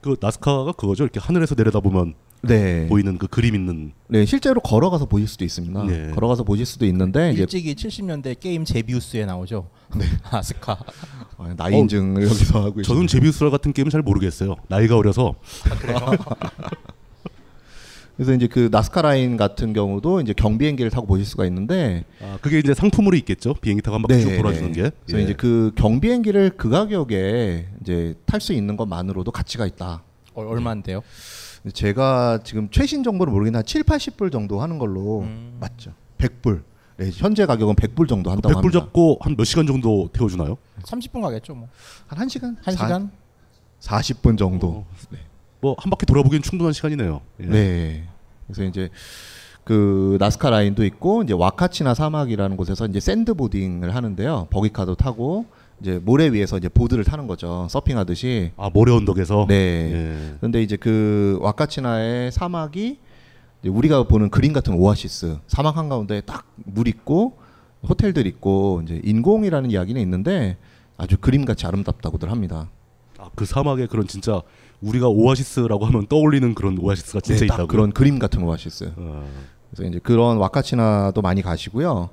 그 나스카가 그거죠. 이렇게 하늘에서 내려다 보면 네. 보이는 그 그림 있는. 네, 실제로 걸어가서 보실 수도 있습니다. 네. 걸어가서 보실 수도 있는데 일찍이 70년대 게임 제비우스에 나오죠. 네. 나스카. 나이 인증을 여기서 하고 저는 있습니다. 제비우스라 같은 게임 잘 모르겠어요. 나이가 어려서. 그래 서 이제 그 나스카 라인 같은 경우도 이제 경비행기를 타고 보실 수가 있는데 아, 그게 이제 상품으로 있겠죠. 비행기 타고 한 바퀴 쭉 돌아주는 게. 그래서 예. 이제 그 경비행기를 그 가격에 이제 탈 수 있는 것만으로도 가치가 있다. 어, 얼마인데요? 제가 지금 최신 정보를 모르겠는데 한 7, 80불 정도 하는 걸로 음. 맞죠. 100불. 네, 현재 가격은 100불 정도 한다고 100불 합니다. 잡고 한 몇 시간 정도 태워주나요? 30분 가겠죠 뭐. 한 1시간? 한 시간? 40분 정도. 뭐 한 바퀴 돌아보기엔 충분한 시간이네요. 예. 네. 그래서 이제 그 나스카 라인도 있고 이제 와카치나 사막이라는 곳에서 이제 샌드보딩을 하는데요. 버기카도 타고 이제 모래 위에서 이제 보드를 타는 거죠. 서핑하듯이. 아 모래 언덕에서. 네. 예. 그런데 이제 그 와카치나의 사막이 이제 우리가 보는 그림 같은 오아시스 사막 한 가운데 딱 물 있고 호텔들 있고 이제 인공이라는 이야기는 있는데 아주 그림같이 아름답다고들 합니다. 아, 그 사막에 그런 진짜 우리가 오아시스라고 하면 떠올리는 그런 오아시스가 진짜 네, 딱 있다고. 그런 그림 같은 오아시스. 어. 그래서 이제 그런 와카치나도 많이 가시고요.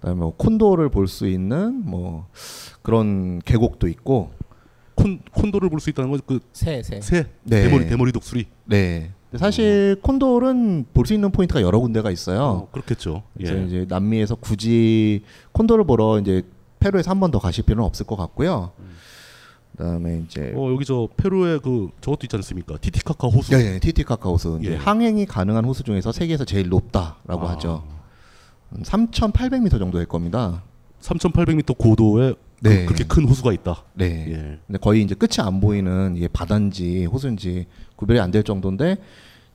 그다음에 뭐 콘도를 볼 수 있는 뭐 그런 계곡도 있고 콘 콘도를 볼 수 있다는 건그 새, 새. 새. 네. 대머리 대머리 독수리. 네. 근데 사실 콘돌은 볼수 있는 포인트가 여러 군데가 있어요. 그렇겠죠. 그래서 예. 이제 남미에서 굳이 콘돌을 보러 이제 페루에서 한 번 더 가실 필요는 없을 것 같고요. 그다음에 이제 어 여기 저 페루에 그 저것도 있지 않습니까? 티티카카 호수. 네, 네, 티티카카 호수 예. 항행이 가능한 호수 중에서 세계에서 제일 높다라고 아. 하죠. 3,800m 정도 될 겁니다. 3,800m 고도에 네. 그, 그렇게 큰 호수가 있다. 네. 예. 근데 거의 이제 끝이 안 보이는 이게 바다인지 호수인지 구별이 안 될 정도인데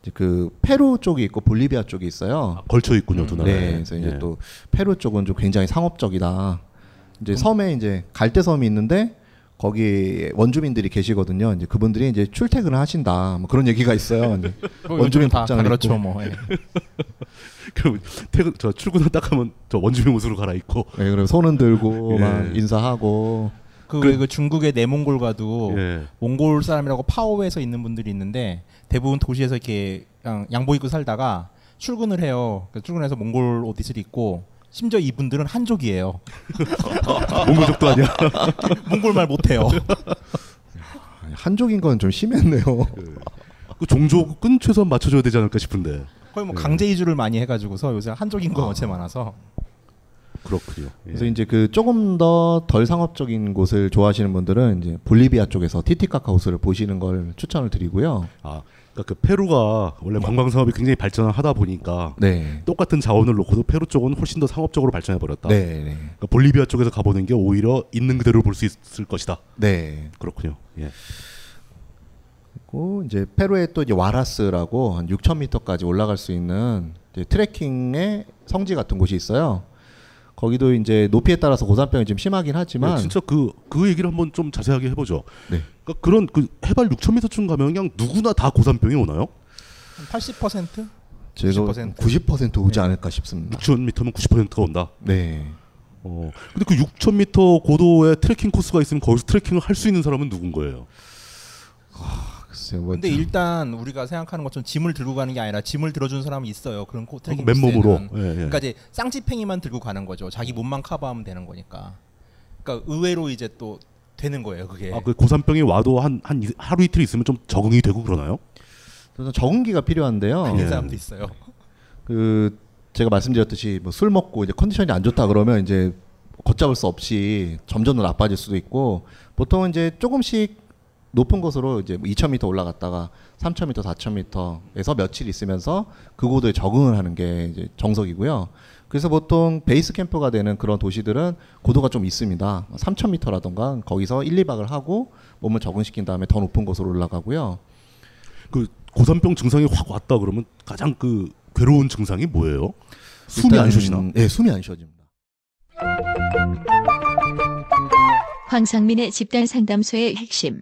이제 그 페루 쪽이 있고 볼리비아 쪽이 있어요. 걸쳐 있군요, 두 나라에. 네. 그래서 이제 예. 또 페루 쪽은 좀 굉장히 상업적이다. 이제 섬에 이제 갈대섬이 있는데 거기 원주민들이 계시거든요. 이제 그분들이 이제 출퇴근을 하신다. 뭐 그런 얘기가 있어요. 이제 뭐 원주민 복장을 다 그렇죠, 입고. 뭐, 예. 그럼 퇴근 저 출근을 딱 하면 저 원주민 옷으로 갈아입고. 네, 그리고 손은 들고 예. 막 인사하고 그, 왜그 중국의 내몽골과도 예. 몽골 사람이라고 파오에서 있는 분들이 있는데 대부분 도시에서 이렇게 그냥 양복 입고 살다가 출근을 해요. 출근해서 몽골 옷을 입고 심지어 이분들은 한족이에요. 몽골족도 아니야. 몽골 말 못해요. 한족인 건 좀 심했네요. 그 종족은 최소한 맞춰줘야 되지 않을까 싶은데. 거의 뭐 예. 강제 이주를 많이 해가지고서 요새 한족인 거 전체 많아서. 그렇군요. 예. 그래서 이제 그 조금 더 덜 상업적인 곳을 좋아하시는 분들은 이제 볼리비아 쪽에서 티티카카 호수를 보시는 걸 추천을 드리고요. 아, 그러니까 그 페루가 원래 관광 사업이 굉장히 발전을 하다 보니까 네. 똑같은 자원을 놓고도 페루 쪽은 훨씬 더 상업적으로 발전해 버렸다. 네, 네. 그러니까 볼리비아 쪽에서 가보는 게 오히려 있는 그대로 볼 수 있을 것이다. 네. 그렇군요. 예. 그리고 이제 페루에 또 이제 와라스라고 한 6,000m까지 올라갈 수 있는 트레킹의 성지 같은 곳이 있어요. 거기도 이제 높이에 따라서 고산병이 좀 심하긴 하지만 네, 진짜 그그 얘기를 한번 좀 자세하게 해보죠. 네. 그러니까 그런 그 해발 6,000m쯤 가면 그냥 누구나 다 고산병이 오나요? 80%? 제가 90%? 90% 오지 않을까 싶습니다. 6,000m면 90%가 온다. 네. 어. 근데 그 6,000m 고도의 트레킹 코스가 있으면 거기서 트레킹을 할 수 있는 사람은 누군 거예요? 글쎄요. 뭐 근데 참- 일단 우리가 생각하는 것처럼 짐을 들고 가는 게 아니라 짐을 들어주는 사람이 있어요. 그런 코 트레킹 맨몸으로. 예, 예. 그러니까 이제 쌍지팽이만 들고 가는 거죠. 자기 몸만 커버하면 되는 거니까. 그러니까 의외로 이제 또 되는 거예요. 그게. 아, 그 고산병이 와도 한, 한 이- 하루 이틀 있으면 좀 적응이 되고 그러나요? 그래서 적응기가 필요한데요. 아닌 사람도 있어요. 그 제가 말씀드렸듯이 뭐 술 먹고 이제 컨디션이 안 좋다 그러면 이제 걷잡을 수 없이 점점 더 나빠질 수도 있고 보통은 이제 조금씩 높은 곳으로 이제 2,000m 올라갔다가 3,000m, 4,000m에서 며칠 있으면서 그 고도에 적응을 하는 게 이제 정석이고요. 그래서 보통 베이스 캠프가 되는 그런 도시들은 고도가 좀 있습니다. 3,000m라던가 거기서 1, 2박을 하고 몸을 적응시킨 다음에 더 높은 곳으로 올라가고요. 그 고산병 증상이 확 왔다 그러면 가장 그 괴로운 증상이 뭐예요? 숨이 안 쉬어지나? 네, 숨이 안 쉬어집니다. 황상민의 집단 상담소의 핵심.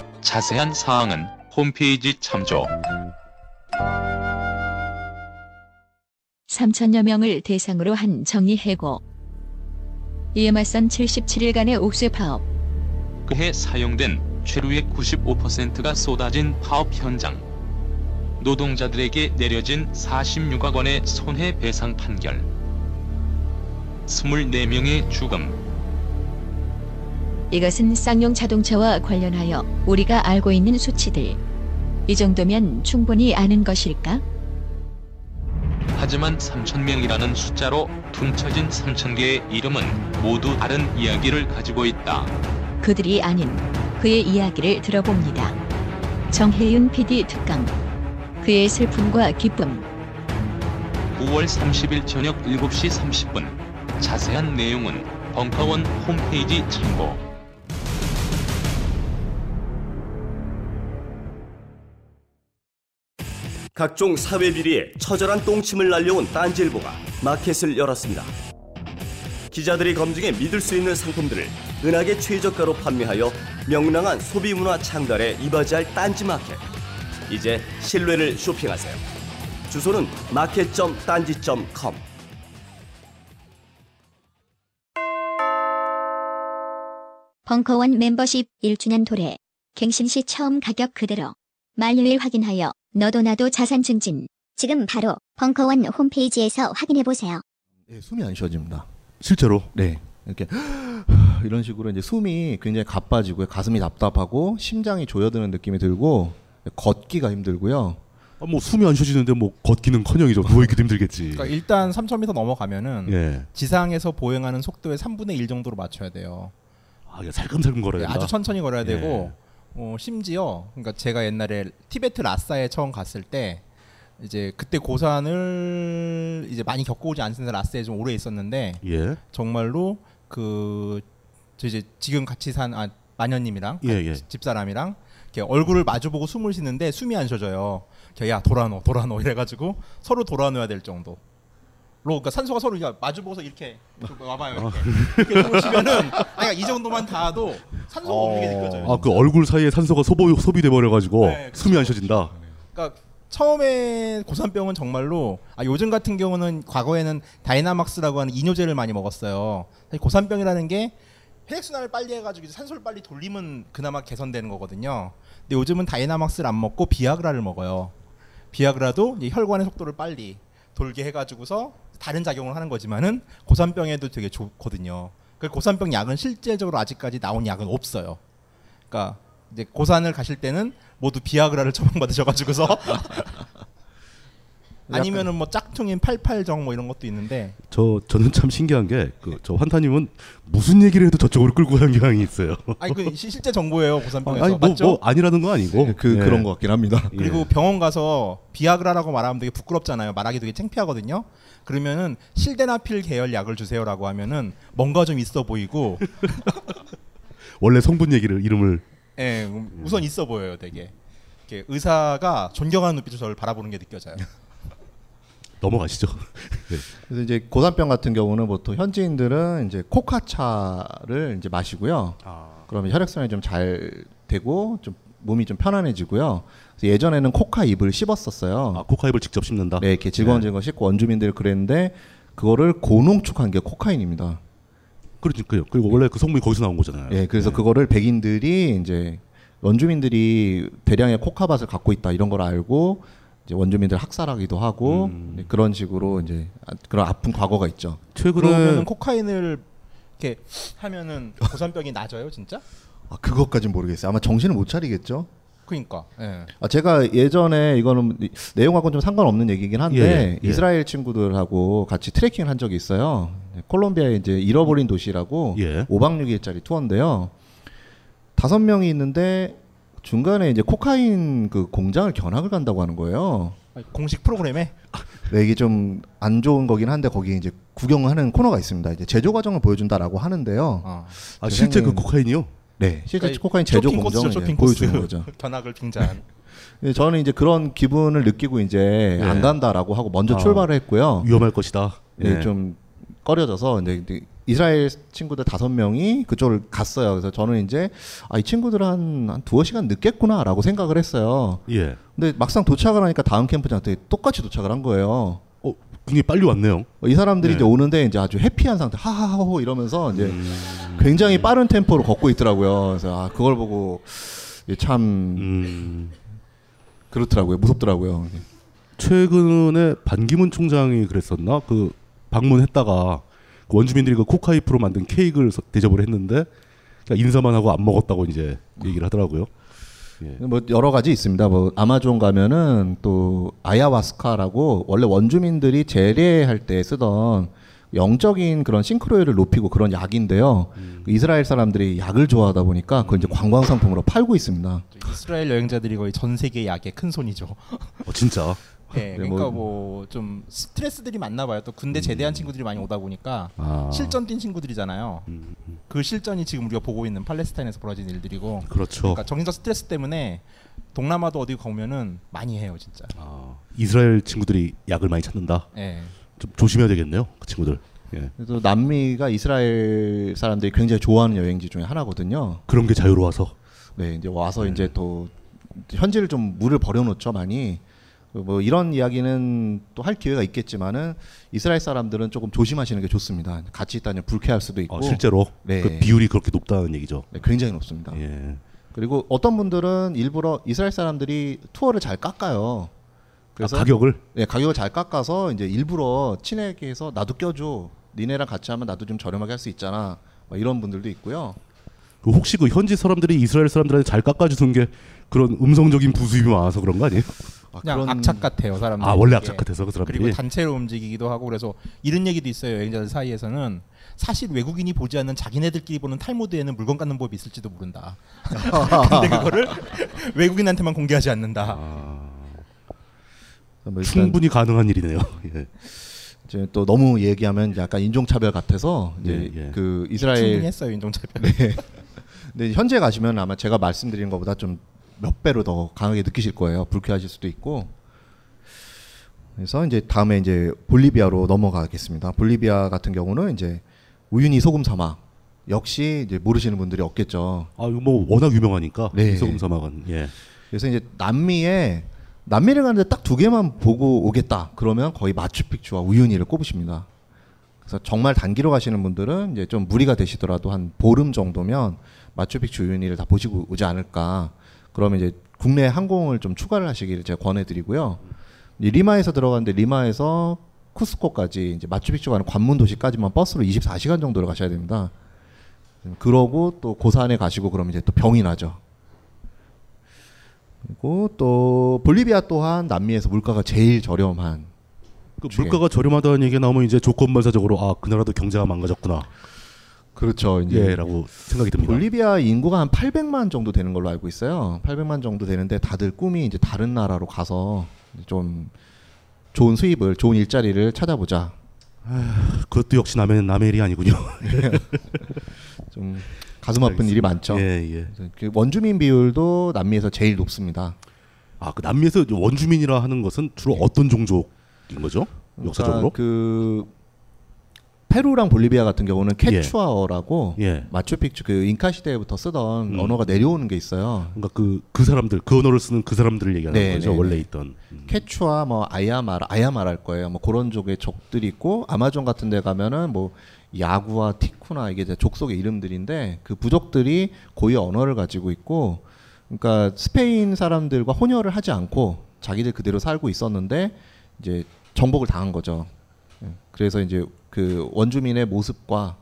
자세한 사항은 홈페이지 참조. 3천여 명을 대상으로 한 정리 해고. 이에 맞선 77일간의 옥쇄 파업. 그해 사용된 최루의 95%가 쏟아진 파업 현장. 노동자들에게 내려진 46억 원의 손해배상 판결. 24명의 죽음. 이것은 쌍용 자동차와 관련하여 우리가 알고 있는 수치들. 이 정도면 충분히 아는 것일까? 하지만 3천명이라는 숫자로 퉁쳐진 3천개의 이름은 모두 다른 이야기를 가지고 있다. 그들이 아닌 그의 이야기를 들어봅니다. 정혜윤 PD 특강. 그의 슬픔과 기쁨. 9월 30일 저녁 7시 30분. 자세한 내용은 벙커원 홈페이지 참고. 각종 사회 비리에 처절한 똥침을 날려온 딴지일보가 마켓을 열었습니다. 기자들이 검증해 믿을 수 있는 상품들을 은하계 최저가로 판매하여 명랑한 소비 문화 창달에 이바지할 딴지 마켓. 이제 신뢰를 쇼핑하세요. 주소는 마켓.딴지.com. 벙커원 멤버십 1주년 도래. 갱신 시 처음 가격 그대로. 만료일 확인하여 너도 나도 자산 증진. 지금 바로 벙커원 홈페이지에서 확인해 보세요. 예, 숨이 안 쉬어집니다. 실제로? 네. 이렇게 이런 식으로 이제 숨이 굉장히 가빠지고요. 가슴이 답답하고 심장이 조여드는 느낌이 들고 걷기가 힘들고요. 아, 뭐 숨이 안 쉬어지는데 뭐 걷기는커녕이죠. 누워 있기도 힘들겠지. 그러니까 일단 3,000m 넘어가면은 예. 지상에서 보행하는 속도의 3분의 1 정도로 맞춰야 돼요. 아, 이게 살금살금 걸어야 네, 된다. 아주 천천히 걸어야 예. 되고 어, 심지어 그러니까 제가 옛날에 티베트 라싸에 처음 갔을 때 이제 그때 고산을 이제 많이 겪어오지 않습니다. 라싸에 좀 오래 있었는데 예. 정말로 그저 이제 지금 같이 산 아, 마녀님이랑 예, 예. 집사람이랑 이렇게 얼굴을 마주보고 숨을 쉬는데 숨이 안 쉬어져요. 야 돌아누워 돌아누워 이래가지고 서로 돌아누워야 될 정도. 로 그러니까 산소가 서로 마주보고서 이렇게 와봐요 이렇게, 이렇게 쉬면은 그러니까 이 정도만 닿아도 산소가 없는 게 느껴져요. 아, 그 얼굴 사이에 산소가 소비, 소비돼 버려가지고 네, 숨이 안 쉬어진다. 그러니까 처음에 고산병은 정말로 아, 요즘 같은 경우는 과거에는 Diamox라고 하는 이뇨제를 많이 먹었어요. 사실 고산병이라는 게 혈액순환을 빨리 해가지고 산소를 빨리 돌리면 그나마 개선되는 거거든요. 근데 요즘은 다이나막스를 안 먹고 비아그라를 먹어요. 비아그라도 혈관의 속도를 빨리 돌게 해가지고서 다른 작용을 하는 거지만은 고산병에도 되게 좋거든요. 그 고산병 약은 실제적으로 아직까지 나온 약은 없어요. 그러니까 이제 고산을 가실 때는 모두 비아그라를 처방받으셔가지고서 아니면은 뭐 짝퉁인 88정 뭐 이런 것도 있는데 저 저는 참 신기한 게 그 저 환타님은 무슨 얘기를 해도 저쪽으로 끌고 가는 경향이 있어요. 아니 그 시- 실제 정보예요 고산병에서 아니 뭐, 맞죠? 뭐 아니라는 건 아니고 그- 예. 그런 것 같긴 합니다. 그리고 병원 가서 비아그라라고 말하면 되게 부끄럽잖아요. 말하기 되게 창피하거든요. 그러면은 실데나필 계열 약을 주세요라고 하면은 뭔가 좀 있어 보이고 원래 성분 얘기를 이름을 예, 음, 우선 있어 보여요, 되게. 이렇게 의사가 존경하는 눈빛으로 저를 바라보는 게 느껴져요. 넘어가시죠. 네. 그래서 이제 고산병 같은 경우는 보통 현지인들은 이제 코카차를 이제 마시고요. 그러면 혈액순환이 좀 잘 되고 좀 몸이 좀 편안해지고요. 예전에는 코카 잎을 씹었었어요. 아, 코카 잎을 직접 씹는다. 네, 이렇게 질겅질겅 씹고 원주민들 그랬는데 그거를 고농축한 게 코카인입니다. 그러니까요. 그리고 원래 그 성분이 거기서 나온 거잖아요. 예, 그래서 그거를 백인들이 이제 원주민들이 대량의 코카밭을 갖고 있다 이런 걸 알고 원주민들 학살하기도 하고 음. 네, 그런 식으로 이제 아- 그런 아픈 과거가 있죠. 그러면은 코카인을 이렇게 하면은 고산병이 나아져요, 진짜? 아, 그것까진 모르겠어요. 아마 정신을 못 차리겠죠. 그러니까. 예. 아, 제가 예전에 이거는 이- 내용하고는 좀 상관없는 얘기긴 한데 예, 예. 이스라엘 친구들하고 같이 트레킹을 한 적이 있어요. 네, 콜롬비아에 이제 잃어버린 도시라고 예. 5박 6일짜리 투어인데요. 다섯 명이 있는데 중간에 이제 코카인 그 공장을 견학을 간다고 하는 거예요. 공식 프로그램에 네, 이게 좀 안 좋은 거긴 한데 거기 이제 구경하는 코너가 있습니다. 이제 제조 과정을 보여준다라고 하는데요. 어. 아, 실제 그 코카인이요? 네, 실제 그러니까 코카인 제조 코스죠, 공정을 이제 보여주는. 거죠. 견학을 빙자한. 네, 저는 이제 그런 기분을 느끼고 이제 예. 안 간다라고 하고 먼저 아, 출발을 했고요. 위험할 것이다. 네, 예. 좀 꺼려져서 이제 이스라엘 친구들 다섯 명이 그쪽을 갔어요. 그래서 저는 이제 아, 이 친구들은 한, 한 두어 시간 늦겠구나라고 생각을 했어요. 예. 근데 막상 도착을 하니까 다음 캠프장한테 똑같이 도착을 한 거예요. 어, 굉장히 빨리 왔네요. 어, 이 사람들이 네. 이제 오는데 이제 아주 해피한 상태, 하하하호 이러면서 이제 굉장히 빠른 템포로 걷고 있더라고요. 그래서 아, 그걸 보고 참 음. 그렇더라고요. 무섭더라고요. 최근에 반기문 총장이 그랬었나? 그 방문했다가 그 원주민들이 그 코카이프로 만든 케이크를 서- 대접을 했는데 그냥 인사만 하고 안 먹었다고 이제 얘기를 하더라고요. 예. 뭐 여러 가지 있습니다. 뭐 아마존 가면은 또 아야와스카라고 원래 원주민들이 재래할 때 쓰던 영적인 그런 싱크로율을 높이고 그런 약인데요. 음. 그 이스라엘 사람들이 약을 좋아하다 보니까 그걸 이제 관광 상품으로 팔고 있습니다. 이스라엘 여행자들이 거의 전 세계 약의 큰 손이죠. 어, 진짜. 네, 네, 그러니까 뭐- 뭐좀 스트레스들이 많나 봐요. 또 군대 제대한 친구들이 많이 오다 보니까 아. 실전 뛴 친구들이잖아요. 음, 그 실전이 지금 우리가 보고 있는 팔레스타인에서 벌어진 일들이고. 그렇죠. 그러니까 정신적 스트레스 때문에 동남아도 어디 가면은 많이 해요, 진짜. 아, 이스라엘 친구들이 약을 많이 찾는다. 예. 좀 조심해야 되겠네요, 그 친구들. 예. 그래서 남미가 이스라엘 사람들이 굉장히 좋아하는 여행지 중에 하나거든요. 그런 게 자유로워서. 네, 이제 와서 이제 또 현지를 좀 물을 버려놓죠 많이. 뭐 이런 이야기는 또 할 기회가 있겠지만은 이스라엘 사람들은 조금 조심하시는 게 좋습니다. 같이 있다면 불쾌할 수도 있고. 아, 실제로 네. 그 비율이 그렇게 높다는 얘기죠. 네, 굉장히 높습니다. 예. 그리고 어떤 분들은 일부러 이스라엘 사람들이 투어를 잘 깎아요. 아, 가격을? 네, 가격을 잘 깎아서 이제 일부러 친하게 해서 나도 껴줘. 니네랑 같이 하면 나도 좀 저렴하게 할 수 있잖아. 막 이런 분들도 있고요. 그 혹시 그 현지 사람들이 이스라엘 사람들한테 잘 깎아주는 게 그런 음성적인 부수입이 많아서 그런 거 아니에요? 그냥 악착 같아요 사람들. 아 원래 악착 같아서 그 사람들이. 그리고 단체로 움직이기도 하고 그래서 이런 얘기도 있어요 여행자들 사이에서는 사실 외국인이 보지 않는 자기네들끼리 보는 탈모드에는 물건 갖는 법이 있을지도 모른다. 근데 그거를 외국인한테만 공개하지 않는다. 뭐 일단 충분히 가능한 일이네요. 예. 이제 또 너무 얘기하면 약간 인종차별 같아서 이제 예, 예. 그 이스라엘 충분히 했어요, 인종차별. 네. 근데 현재 가시면 아마 제가 말씀드린 것보다 좀 몇 배로 더 강하게 느끼실 거예요. 불쾌하실 수도 있고. 그래서 이제 다음에 이제 볼리비아로 넘어가겠습니다. 볼리비아 같은 경우는 이제 우유니 소금 사막 역시 이제 모르시는 분들이 없겠죠. 아 이거 뭐 워낙 유명하니까 네. 이 소금 사막은 예. 그래서 이제 남미에 남미를 가는데 딱 두 개만 보고 오겠다. 그러면 거의 마추픽추와 우유니를 꼽으십니다. 그래서 정말 단기로 가시는 분들은 이제 좀 무리가 되시더라도 한 보름 정도면 마추픽추 우유니를 다 보시고 오지 않을까. 그러면 이제 국내 항공을 좀 추가를 하시기를 제가 권해드리고요. 이 리마에서 들어가는데 리마에서 쿠스코까지 이제 마추픽추 가는 관문 도시까지만 버스로 24시간 정도를 가셔야 됩니다. 그러고 또 고산에 가시고 그러면 이제 또 병이 나죠. 그리고 또 볼리비아 또한 남미에서 물가가 제일 저렴한 그 물가가 저렴하다는 얘기가 나오면 이제 조건반사적으로 아 그 나라도 경제가 망가졌구나. 그렇죠. 이제 예라고 생각이 듭니다. 볼리비아 인구가 한 800만 정도 되는 걸로 알고 있어요. 800만 정도 되는데 다들 꿈이 이제 다른 나라로 가서 좀 좋은 수입을, 좋은 일자리를 찾아보자. 아, 그것도 역시 남의 남의 일이 아니군요. 좀 가슴 아픈 일이 많죠. 예, 예. 그 원주민 비율도 남미에서 제일 높습니다. 아, 그 남미에서 원주민이라 하는 것은 주로 어떤 종족인 거죠? 역사적으로? 그러니까 그 페루랑 볼리비아 같은 경우는 케추아어라고 예. 마추픽추 그 잉카 시대부터 쓰던 음. 언어가 내려오는 게 있어요. 그러니까 그 그 사람들 그 언어를 쓰는 그 사람들을 얘기하는 네, 거죠. 네, 원래 네. 있던. 케추아 뭐 아이마라 아이마랄 거예요. 뭐 그런 쪽의 족들이 있고 아마존 같은 데 가면은 뭐 야구와 티쿠나 이게 이제 족속의 이름들인데 그 부족들이 고유 언어를 가지고 있고 그러니까 스페인 사람들과 혼혈을 하지 않고 자기들 그대로 살고 있었는데 이제 정복을 당한 거죠. 예. 그래서 이제 그 원주민의 모습과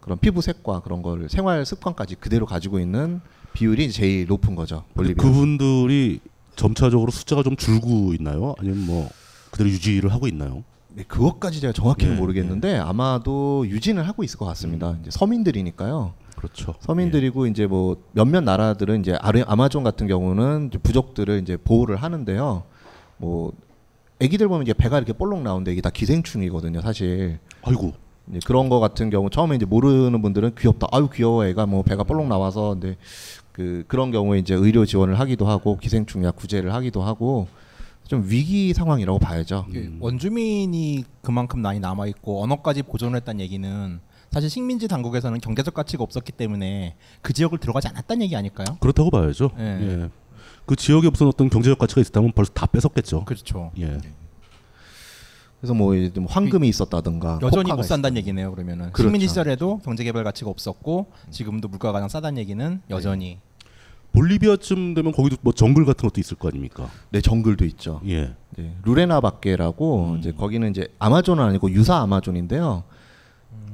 그런 피부색과 그런 걸 생활 습관까지 그대로 가지고 있는 비율이 제일 높은 거죠. 볼리비아. 그분들이 점차적으로 숫자가 좀 줄고 있나요? 아니면 뭐 그대로 유지를 하고 있나요? 네, 그것까지 제가 정확히는 예, 모르겠는데 아마도 유지는 하고 있을 것 같습니다. 이제 서민들이니까요. 그렇죠. 서민들이고 이제 뭐 몇몇 나라들은 이제 아마존 같은 경우는 이제 부족들을 이제 보호를 하는데요. 뭐 아기들 보면 이제 배가 이렇게 볼록 나오는데 이게 다 기생충이거든요, 사실. 아이고. 이제 그런 거 같은 경우 처음에 이제 모르는 분들은 귀엽다. 아유 귀여워 애가 뭐 배가 볼록 나와서 근데 그 그런 경우에 이제 의료 지원을 하기도 하고 기생충 약 구제를 하기도 하고 좀 위기 상황이라고 봐야죠. 그 원주민이 그만큼 많이 남아 있고 언어까지 보존을 했다는 얘기는 사실 식민지 당국에서는 경제적 가치가 없었기 때문에 그 지역을 들어가지 않았다는 얘기 아닐까요? 그렇다고 봐야죠. 예. 예. 그 지역에 무슨 어떤 경제적 가치가 있었다면 벌써 다 뺏었겠죠. 그렇죠. 예. 그래서 뭐 이제 뭐 황금이 있었다든가 여전히 못 산다는 얘기네요. 그러면은 그렇죠. 식민지 시절에도 경제 개발 가치가 없었고 지금도 물가가 가장 싸다는 얘기는 여전히 볼리비아쯤 되면 거기도 뭐 정글 같은 것도 있을 거 아닙니까? 네, 정글도 있죠. 예. 네, 루레나 바케라고 이제 거기는 이제 아마존은 아니고 유사 아마존인데요.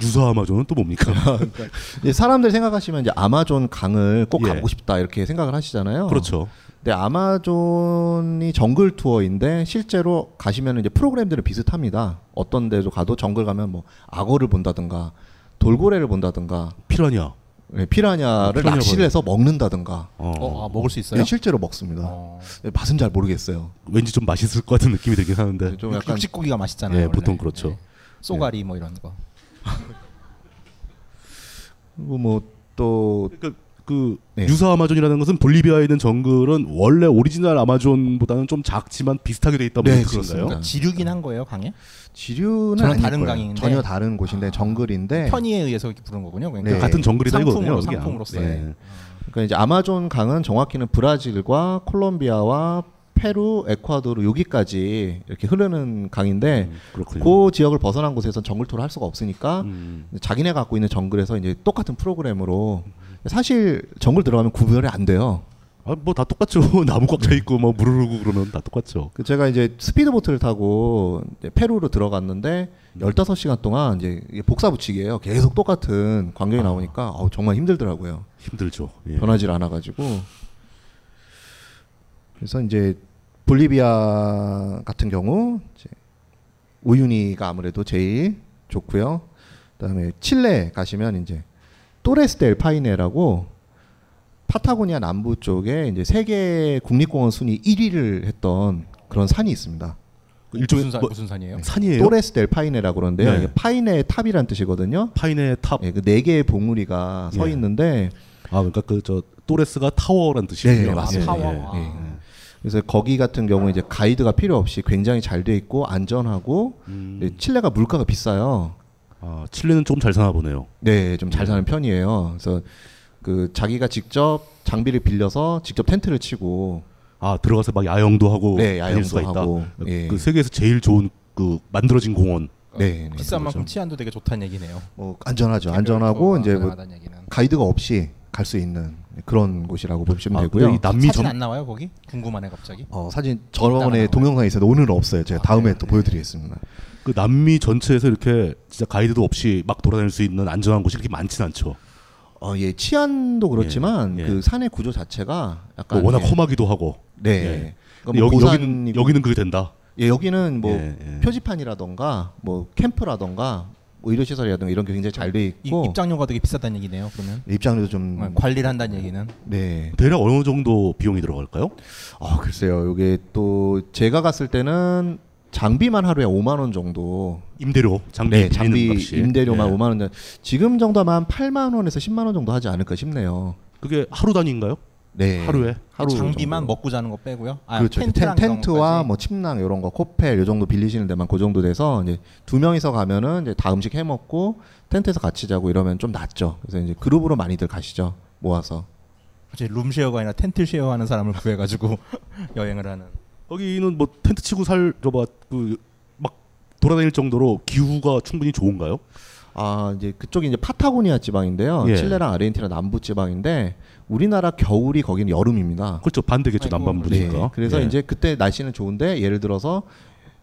유사 아마존은 또 뭡니까? 이제 사람들 생각하시면 이제 아마존 강을 꼭 예. 가보고 싶다 이렇게 생각을 하시잖아요. 그렇죠. 근데 아마존이 정글 투어인데 실제로 가시면 이제 프로그램들은 비슷합니다. 어떤 데도 가도 정글 가면 뭐 악어를 본다든가 돌고래를 본다든가 피라냐. 네, 피라냐를 피라냐 낚시를. 해서 먹는다든가. 어, 아, 먹을 수 있어요? 네, 실제로 먹습니다. 네, 맛은 잘 모르겠어요. 왠지 좀 맛있을 것 같은 느낌이 들긴 하는데. 좀 약간 육식고기가 맛있잖아요. 예, 원래. 보통 그렇죠. 네. 쏘가리 뭐 이런 거. 그리고 뭐또 그 네. 유사 아마존이라는 것은 볼리비아에 있는 정글은 원래 오리지널 아마존보다는 좀 작지만 비슷하게 돼 있다 네, 보니 그런가요? 그렇습니다. 지류긴 한 거예요, 강에? 지류는 전혀 다른 거예요. 강인데 전혀 다른 곳인데 정글인데 편의에 의해서 이렇게 부른 거군요. 그러니까 네. 같은 이거군요. 그냥. 상품으로서. 네. 그러니까 이제 아마존 강은 정확히는 브라질과 콜롬비아와 페루, 에콰도르 여기까지 이렇게 흐르는 강인데 그렇군요. 그 지역을 벗어난 곳에선 정글 투어를 할 수가 없으니까 음. 자기네 갖고 있는 정글에서 이제 똑같은 프로그램으로 사실 정글 들어가면 구별이 안 돼요. 아, 뭐 다 똑같죠. 나무 꽉 차 있고 뭐 물을 흐르고 그러면 다 똑같죠. 그 제가 이제 스피드보트를 타고 이제 페루로 들어갔는데 15시간 동안 이제 이게 복사 붙이기예요. 계속 똑같은 광경이 나오니까 어우, 정말 힘들더라고요. 힘들죠. 예. 변하질 않아 가지고 그래서 이제 볼리비아 같은 경우 이제 우유니가 아무래도 제일 좋고요. 그다음에 칠레 가시면 이제 또레스 델 파이네라고 파타고니아 남부 쪽에 이제 세계 국립공원 순위 1위를 했던 그런 산이 있습니다. 일종의 무슨 산- 무슨 산이에요? 산이에요? 또레스 델 파이네라고 그러는데요. 네. 파이네의 탑이라는 뜻이거든요. 파이네 탑. 예, 그네 개의 봉우리가 서 예. 있는데 아 그러니까 그 저 또레스가 타워란 뜻이군요. 네, 맞습니다. 예, 예. 예, 예. 그래서 거기 같은 경우 이제 가이드가 필요 없이 굉장히 잘 돼 있고 안전하고 예, 칠레가 물가가 비싸요. 아 칠레는 조금 잘 사나 보네요. 네, 좀 잘 사는 편이에요. 그래서 그 자기가 직접 장비를 빌려서 직접 텐트를 치고 아 들어가서 막 야영도 하고 네, 야영도 수가 있다. 하고, 예. 그 세계에서 제일 좋은 그 만들어진 공원. 네, 네. 비싼 만큼 치안도 되게 좋다는 얘기네요. 뭐 안전하죠. 안전하고 이제 뭐. 가이드가 없이 갈 수 있는 그런 곳이라고 보시면 아, 되고요. 남미 사진 안 나와요 거기? 궁금하네 갑자기. 어, 사진 저번에 동영상에 있어도 오늘은 없어요. 제가 다음에 또 보여드리겠습니다. 그 남미 전체에서 이렇게 진짜 가이드도 없이 막 돌아다닐 수 있는 안전한 곳이 이렇게 많진 않죠. 어, 예, 치안도 그렇지만 예, 예. 그 산의 구조 자체가 약간 뭐 워낙 이게- 험하기도 하고. 네. 예. 그러니까 뭐 여기 고산이고- 여기 는 여기는 그게 된다. 예, 여기는 뭐 예, 예. 표지판이라던가 뭐 캠프라던가 뭐 의료 시설이라던가 이런 게 굉장히 잘돼 이, 있고 입장료가 되게 비싸다는 얘기네요. 그러면 입장료도 좀 어, 관리를 한다는 얘기는. 네. 대략 어느 정도 비용이 들어갈까요? 아, 글쎄요. 이게 또 제가 갔을 때는 장비만 하루에 5만 원 정도 임대료, 장비 네, 장비 값이. 임대료만 예. 5만 원. 정도. 지금 정도면 한 8만 원에서 10만 원 정도 하지 않을까 싶네요. 그게 하루 단위인가요? 네. 하루에? 하루 장비만 정도. 먹고 자는 거 빼고요. 아, 그렇죠. 텐트랑 텐, 이런 텐트와 것까지? 뭐 침낭 이런 거, 코펠 요 정도 빌리시는 데만 그 정도 돼서 이제 두 명이서 가면은 이제 다 음식 해 먹고 텐트에서 같이 자고 이러면 좀 낫죠. 그래서 이제 그룹으로 많이들 가시죠. 모아서. 이제 룸쉐어가 아니라 텐트 쉐어 하는 사람을 구해 가지고 여행을 하는. 거기는 뭐 텐트 치고 살 저봐 그막 돌아다닐 정도로 기후가 충분히 좋은가요? 아 이제 그쪽이 이제 파타고니아 지방인데요. 예. 칠레랑 아르헨티나 남부 지방인데 우리나라 겨울이 거기는 여름입니다. 그렇죠. 반대겠죠. 남반부니까. 네. 그래서 예. 이제 그때 날씨는 좋은데 예를 들어서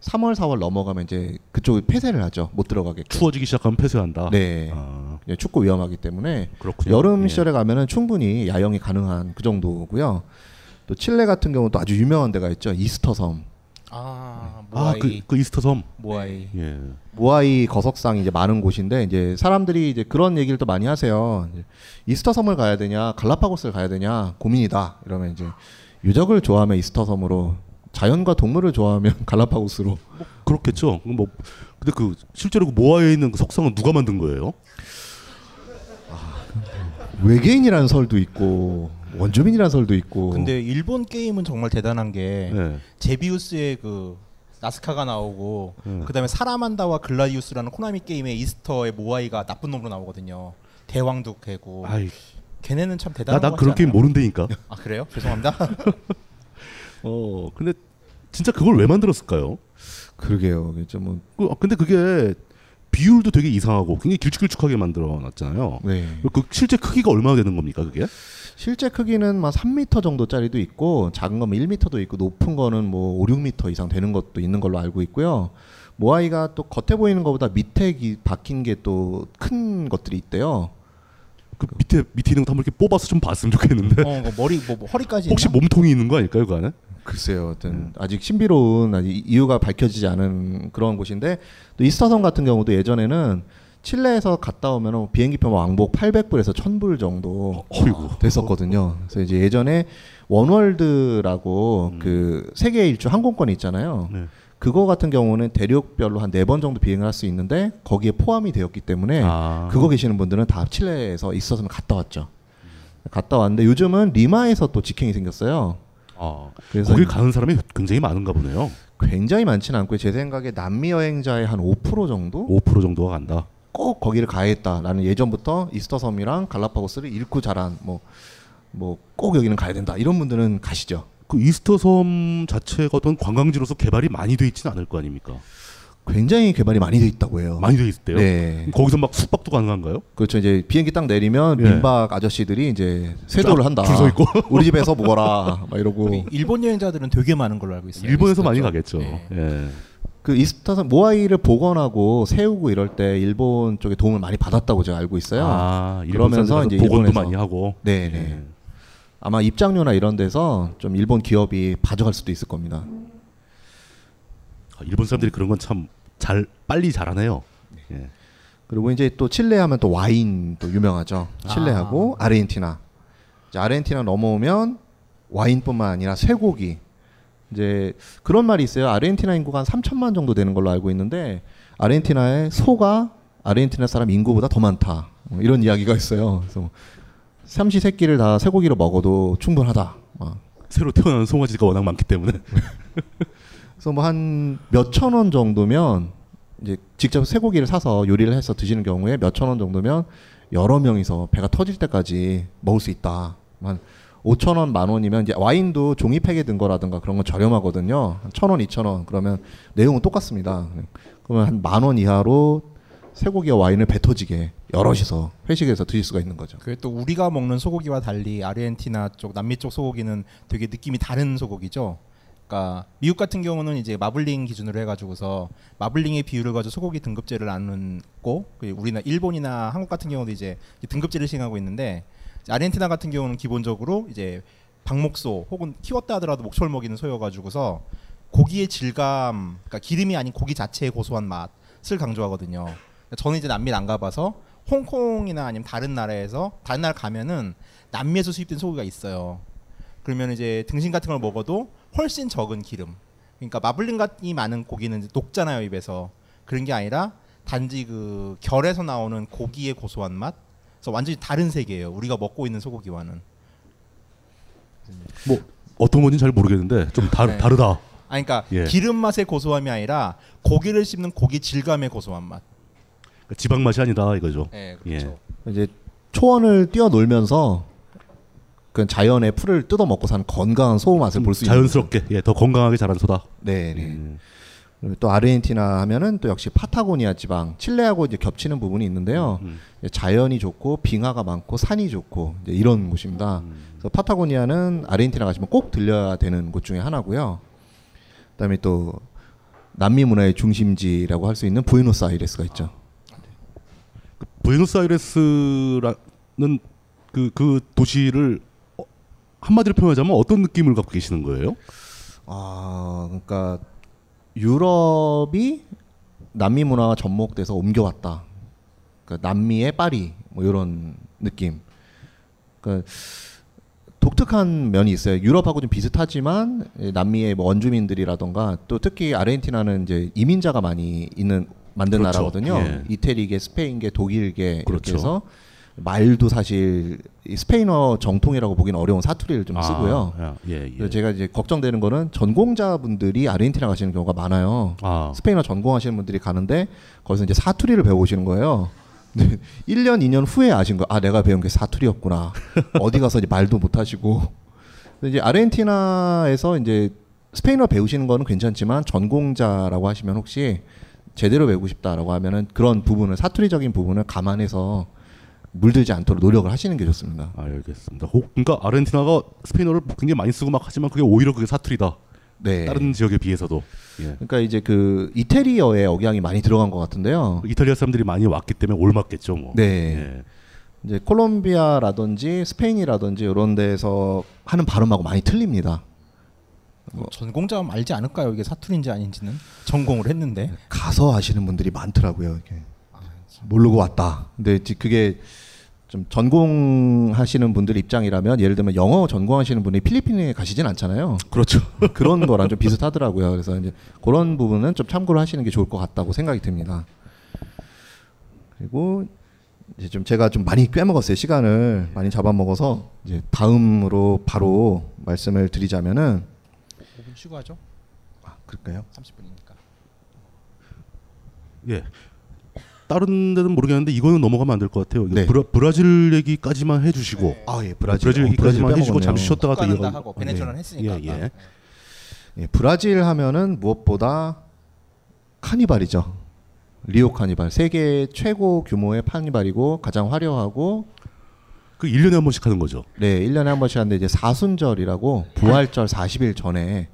3월 4월 넘어가면 이제 그쪽이 폐쇄를 하죠. 못 들어가게. 추워지기 시작하면 폐쇄한다. 네. 아. 예, 춥고 위험하기 때문에 그렇군요. 여름 예. 시절에 가면은 충분히 야영이 가능한 그 정도고요. 또 칠레 같은 경우도 아주 유명한 데가 있죠. 이스터 섬. 아, 아, 그, 그 이스터 섬. 모아이. 예. 모아이 거석상이 이제 많은 곳인데 이제 사람들이 이제 그런 얘기를 또 많이 하세요. 이제 이스터 섬을 가야 되냐, 갈라파고스를 가야 되냐 고민이다. 이러면 이제 유적을 좋아하면 이스터 섬으로, 자연과 동물을 좋아하면 갈라파고스로. 그렇겠죠. 그럼 뭐 근데 그 실제로 그 모아에 있는 그 석상은 누가 만든 거예요? 외계인이라는 설도 있고 원주민 이라는 설도 있고. 근데 일본 게임은 정말 대단한 게 네. 제비우스의 그 나스카가 나오고 네. 그다음에 사라만다와 글라디우스라는 코나미 게임의 이스터의 모아이가 나쁜 놈으로 나오거든요. 대왕도 개고. 아이. 걔네는 참 나, 대단한 나것 그런 게임? 모른다니까. 아 그래요? 죄송합니다. 어, 근데 진짜 그걸 왜 만들었을까요? 그러게요. 이제 뭐 그, 근데 그게 비율도 되게 이상하고 굉장히 길쭉길쭉하게 만들어 놨잖아요. 네. 그 실제 크기가 얼마나 되는 겁니까, 그게? 실제 크기는 막 3m 정도짜리도 있고 작은 거면 1m도 있고 높은 거는 뭐 5, 6m 이상 되는 것도 있는 걸로 알고 있고요. 모아이가 또 겉에 보이는 것보다 밑에 기, 박힌 게 또 큰 것들이 있대요. 그 밑에 밑에 있는 거 한번 이렇게 뽑아서 좀 봤으면 좋겠는데. 어, 뭐 머리 뭐, 뭐 허리까지 혹시 있나? 몸통이 있는 거 아닐까요, 그 안에? 글쎄요, 어떤 아직 신비로운 아직 이유가 밝혀지지 않은 그런 곳인데 또 이스타섬 같은 경우도 예전에는 칠레에서 갔다 오면 비행기표 왕복 800불에서 1000불 정도 됐었거든요. 그래서 이제 예전에 원월드라고 그 세계 일주 항공권이 있잖아요. 네. 그거 같은 경우는 대륙별로 한 네 번 정도 비행을 할 수 있는데 거기에 포함이 되었기 때문에 아. 그거 계시는 분들은 다 칠레에서 있었으면 갔다 왔죠. 갔다 왔는데 요즘은 리마에서 또 직행이 생겼어요. 아, 그래서 거길 가는 사람이 굉장히 많은가 보네요. 굉장히 많지는 않고 제 생각에 남미 여행자의 한 5% 정도 5% 정도가 간다. 꼭 거기를 가야겠다라는 예전부터 이스터 섬이랑 갈라파고스를 잃고 자란 뭐 뭐 꼭 여기는 가야 된다 이런 분들은 가시죠. 그 이스터 섬 자체가 어떤 관광지로서 개발이 많이 돼 있지는 않을 거 아닙니까? 굉장히 개발이 많이 돼 있다고 해요. 많이 돼 있대요. 네. 거기서 막 숙박도 가능한가요? 그렇죠. 이제 비행기 딱 내리면 예. 민박 아저씨들이 이제 세도를 쫙 한다. 줄서 있고. 우리 집에서 먹어라. 막 이러고. 일본 여행자들은 되게 많은 걸로 알고 있어요. 일본에서 많이 가겠죠. 네. 예. 그 이스타섬 모아이를 복원하고 세우고 이럴 때 일본 쪽에 도움을 많이 받았다고 제가 알고 있어요. 아, 일본 그러면서 이제 복원도 일본에서 많이 하고. 네, 네. 아마 입장료나 이런 데서 좀 일본 기업이 봐줘갈 수도 있을 겁니다. 아, 일본 사람들이 그런 건 참 잘 빨리 잘하네요. 예. 그리고 이제 또 칠레 하면 또 와인 또 유명하죠. 칠레하고 아. 르헨티나 이제 아르헨티나 넘어오면 와인뿐만 아니라 쇠고기. 이제 그런 말이 있어요. 아르헨티나 인구가 한 3천만 정도 되는 걸로 알고 있는데 아르헨티나의 소가 아르헨티나 사람 인구보다 더 많다. 뭐 이런 이야기가 있어요. 그래서 삼시 세끼를 다 쇠고기로 먹어도 충분하다. 막. 새로 태어난 송아지가 워낙 많기 때문에. 그래서 뭐 한 몇천 원 정도면 이제 직접 쇠고기를 사서 요리를 해서 드시는 경우에 몇천 원 정도면 여러 명이서 배가 터질 때까지 먹을 수 있다. 한 5천 원, 만 원이면 이제 와인도 종이팩에 든 거라든가 그런 건 저렴하거든요. 한천 원, 이천 원. 그러면 내용은 똑같습니다. 그러면 한 만 원 이하로 쇠고기와 와인을 배 터지게 여럿이서 회식해서 드실 수가 있는 거죠. 그게 또 우리가 먹는 소고기와 달리 아르헨티나 쪽 남미 쪽 소고기는 되게 느낌이 다른 소고기죠. 그러니까 미국 같은 경우는 이제 마블링 기준으로 해가지고서 마블링의 비율을 가지고 소고기 등급제를 나누고 그 우리나 일본이나 한국 같은 경우도 이제 등급제를 시행하고 있는데 아르헨티나 같은 경우는 기본적으로 이제 방목소 혹은 키웠다 하더라도 목초를 먹이는 소여 가지고서 고기의 질감, 그러니까 기름이 아닌 고기 자체의 고소한 맛을 강조하거든요. 저는 이제 남미를 안 가봐서 홍콩이나 아니면 다른 나라에서 다른 나라 가면은 남미에서 수입된 소고기가 있어요. 그러면 이제 등심 같은 걸 먹어도 훨씬 적은 기름. 그러니까 마블링이 많은 고기는 녹잖아요 입에서. 그런 게 아니라 단지 그 결에서 나오는 고기의 고소한 맛. 그래서 완전히 다른 세계예요. 우리가 먹고 있는 소고기와는. 뭐 어떤 건지 잘 모르겠는데 좀 다, 네. 다르다. 아니, 그러니까 예. 기름 맛의 고소함이 아니라 고기를 씹는 고기 질감의 고소한 맛. 그러니까 지방 맛이 아니다 이거죠. 네, 그렇죠. 이제 초원을 뛰어놀면서 그 자연의 풀을 뜯어 먹고 사는 건강한 소 맛을 볼 수 있는 자연스럽게 예, 더 건강하게 자란 소다. 네, 네. 그리고 또 아르헨티나 하면은 또 역시 파타고니아 지방, 칠레하고 이제 겹치는 부분이 있는데요. 이제 자연이 좋고 빙하가 많고 산이 좋고 이런 곳입니다. 그래서 파타고니아는 아르헨티나 가시면 꼭 들려야 되는 곳 중에 하나고요. 그다음에 또 남미 문화의 중심지라고 할 수 있는 부에노스아이레스가 있죠. 부에노스아이레스라는 그, 그 도시를 어, 한마디로 표현하자면 어떤 느낌을 갖고 계시는 거예요? 아, 그러니까 유럽이 남미 문화가 접목돼서 옮겨왔다. 그러니까 남미의 파리 뭐 이런 느낌. 그러니까 독특한 면이 있어요. 유럽하고 좀 비슷하지만 예, 남미의 뭐 원주민들이라던가 또 특히 아르헨티나는 이제 이민자가 많이 있는 만든 그렇죠. 나라거든요. 예. 이태리계, 스페인계, 독일계 그렇죠. 이렇게 해서 말도 사실 이 스페인어 정통이라고 보기는 어려운 사투리를 좀 아, 쓰고요. 야, 예, 예. 그래서 제가 이제 걱정되는 거는 전공자분들이 아르헨티나 가시는 경우가 많아요. 아. 스페인어 전공하시는 분들이 가는데 거기서 이제 사투리를 배우시는 거예요. 근데 1년, 2년 후에 아신 거, 아, 내가 배운 게 사투리였구나. 어디 가서 이제 말도 못 하시고. 이제 아르헨티나에서 이제 스페인어 배우시는 거는 괜찮지만 전공자라고 하시면 혹시 제대로 배우고 싶다라고 하면은 그런 부분을 사투리적인 부분을 감안해서 물들지 않도록 노력을 하시는 게 좋습니다. 알겠습니다. 혹, 그러니까 아르헨티나가 스페인어를 굉장히 많이 쓰고 막 하지만 그게 오히려 그게 사투리다. 네. 다른 지역에 비해서도. 예. 그러니까 이제 그 이태리어의 억양이 많이 들어간 것 같은데요. 이탈리아 사람들이 많이 왔기 때문에 올맞겠죠, 뭐. 네. 예. 이제 콜롬비아라든지 스페인이라든지 이런 데서 하는 발음하고 많이 틀립니다. 뭐 전공자면 알지 않을까요? 이게 사투리인지 아닌지는 전공을 했는데 가서 아시는 분들이 많더라고요. 이렇게. 모르고 왔다. 근데 이제 그게 좀 전공하시는 분들 입장이라면 예를 들면 영어 전공하시는 분이 필리핀에 가시진 않잖아요. 그렇죠. 그런 거랑 좀 비슷하더라고요. 그래서 이제 그런 부분은 좀 참고를 하시는 게 좋을 것 같다고 생각이 듭니다. 그리고 이제 좀 제가 좀 많이 꿰먹었어요. 시간을 많이 잡아먹어서 이제 다음으로 바로 말씀을 드리자면은 5분 쉬고 하죠. 아, 그럴까요? 30분이니까. 예. 다른 데는 모르겠는데 이거는 넘어가면 안 될 것 같아요. 이거 브라, 브라질 얘기까지만 해주시고 아, 예, 브라질. 어, 얘기까지만 브라질 해주시고. 잠시 쉬었다가 또 이거 다 하고 베네수엘라는 했으니까. 예, 예. 예, 브라질 하면은 무엇보다 카니발이죠. 리오 카니발 세계 최고 규모의 카니발이고 가장 화려하고 그 1년에 한 번씩 하는 거죠. 네, 1년에 한 번씩 하는데 이제 사순절이라고 부활절 40일 전에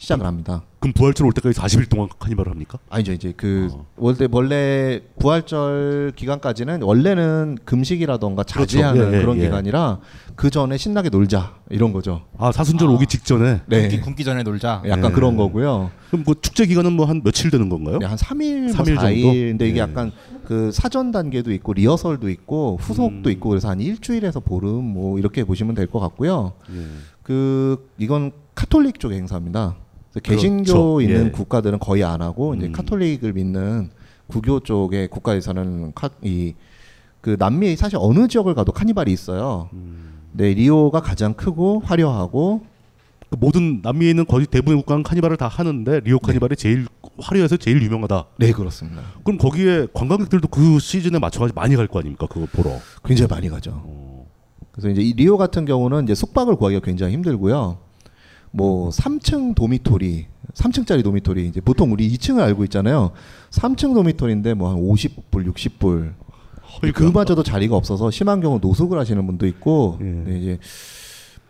시작을 합니다. 그럼 부활절 올 때까지 40일 동안 카니발을 합니까? 아니죠. 이제 그 어. 원래 원래 부활절 기간까지는 원래는 금식이라던가 자제하는 그렇죠. 예, 예, 그런 예. 기간이라 그 전에 신나게 놀자 이런 거죠. 아 사순절 오기 직전에 네. 굶기, 굶기 전에 놀자. 약간 예. 그런 거고요. 그럼 뭐 축제 기간은 뭐 한 며칠 되는 건가요? 네, 한 3일, 뭐 3일 4일. 정도? 근데 이게 예. 약간 그 사전 단계도 있고 리허설도 있고 후속도 음. 있고 그래서 한 일주일에서 보름 뭐 이렇게 보시면 될 것 같고요. 예. 그 이건 카톨릭 쪽의 행사입니다. 그래서 그렇죠. 개신교 있는 예. 국가들은 거의 안 하고 이제 음. 카톨릭을 믿는 구교 쪽의 국가에서는 이그 남미 사실 어느 지역을 가도 카니발이 있어요. 음. 네, 리오가 가장 크고 화려하고 그 모든 남미에 있는 거의 대부분의 국가는 카니발을 다 하는데 리오 카니발이 제일 화려해서 제일 유명하다. 네 그렇습니다. 그럼 거기에 관광객들도 그 시즌에 맞춰가지고 많이 갈 거 아닙니까? 그거 보러. 굉장히 많이 가죠. 그래서 이제 이 리오 같은 경우는 이제 숙박을 구하기가 굉장히 힘들고요. 뭐 3층 dormitory, 3층짜리 dormitory 이제 보통 우리 2층을 알고 있잖아요. 3층 dormitory인데 뭐 한 50불, 60불. 그마저도 자리가 없어서 심한 경우 노숙을 하시는 분도 있고 네, 이제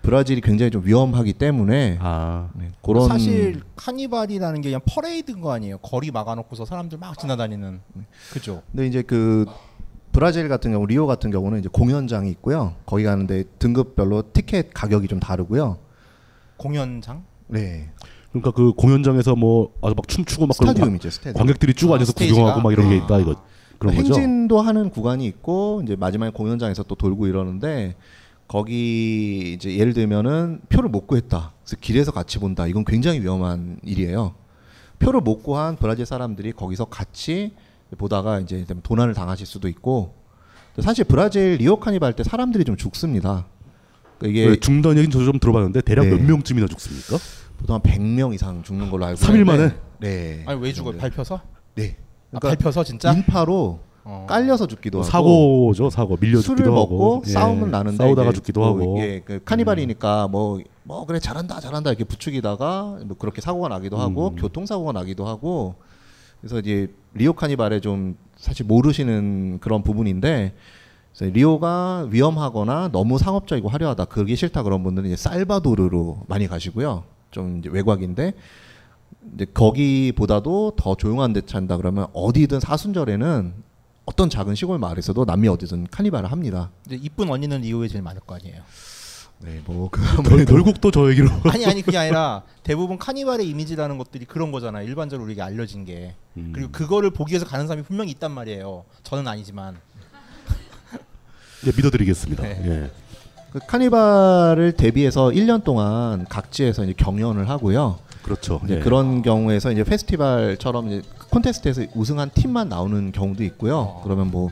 브라질이 굉장히 좀 위험하기 때문에 네, 그런 사실 카니발이라는 게 그냥 퍼레이드인 거 아니에요. 거리 막아놓고서 사람들 막 지나다니는. 그죠? 근데 이제 그 브라질 같은 경우 리오 같은 경우는 이제 공연장이 있고요. 거기 가는데 등급별로 티켓 가격이 좀 다르고요. 공연장? 네. 그러니까 그 공연장에서 뭐 아주 막 춤추고 막 그런 스타디움이죠, 관- 스타디움. 관객들이 쭉 아, 앉아서 스테이지가? 구경하고 막 이런 게 아. 있다 이거 그런 거죠. 행진도 하는 구간이 있고 이제 마지막에 공연장에서 또 돌고 이러는데 거기 이제 예를 들면은 표를 못 구했다. 그래서 길에서 같이 본다. 이건 굉장히 위험한 일이에요. 표를 못 구한 브라질 사람들이 거기서 같이 보다가 이제 도난을 당하실 수도 있고 사실 브라질 리오 카니발 할때 사람들이 좀 죽습니다. 그러니까 이게 네, 중단 얘기는 저도 좀 들어봤는데 대략 네. 몇 명쯤이나 죽습니까? 보통 한 100명 이상 죽는 걸로 알고 삼일 있는데 만에? 네. 아니 왜 죽어요? 밟혀서? 네. 아, 밟혀서 진짜? 인파로 어. 깔려서 죽기도 하고 사고죠, 사고. 밀려 술을 죽기도 먹고 하고. 예. 싸움은 나는데 싸우다가 죽기도 뭐 하고. 이게 그 카니발이니까 뭐뭐 그래 잘한다 잘한다 이렇게 부추기다가 뭐 그렇게 사고가 나기도 하고 음. 교통 사고가 나기도 하고 그래서 이제 리오 카니발에 좀 사실 모르시는 그런 부분인데 리오가 위험하거나 너무 상업적이고 화려하다 그게 싫다 그런 분들은 이제 살바도르로 많이 가시고요 좀 이제 외곽인데 이제 거기보다도 더 조용한 데 찬다 그러면 어디든 사순절에는 어떤 작은 시골 마을에서도 남미 어디든 카니발을 합니다. 이제 이쁜 언니는 리오에 제일 많을 거 아니에요. 네, 뭐 결, 결국 또저 얘기로. 아니 아니 그게 아니라 대부분 카니발의 이미지라는 것들이 그런 거잖아요. 일반적으로 우리에게 알려진 게 음. 그리고 그거를 보기 위해서 가는 사람이 분명히 있단 말이에요. 저는 아니지만 예, 믿어드리겠습니다. 네. 예. 그 카니발을 대비해서 1년 동안 각지에서 이제 경연을 하고요. 그렇죠. 예. 그런 경우에서 이제 페스티벌처럼 이제 콘테스트에서 우승한 팀만 나오는 경우도 있고요. 그러면 뭐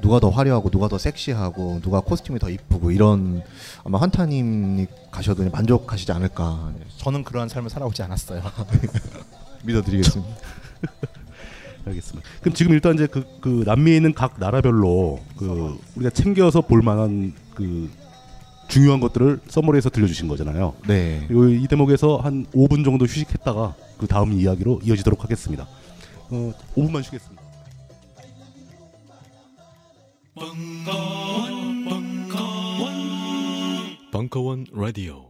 누가 더 화려하고 누가 더 섹시하고 누가 코스튬이 더 이쁘고 이런 아마 환타님이 가셔도 만족하시지 않을까. 저는 그러한 삶을 살아오지 않았어요. 믿어드리겠습니다. 알겠습니다. 그럼 지금 일단 이제 그, 그 남미에 있는 각 나라별로 그 우리가 챙겨서 볼 만한 그 중요한 것들을 서머리에서 들려주신 거잖아요. 네. 그리고 이 대목에서 한 5분 정도 휴식했다가 그 다음 이야기로 이어지도록 하겠습니다. 어, 5분만 쉬겠습니다. 벙커원 라디오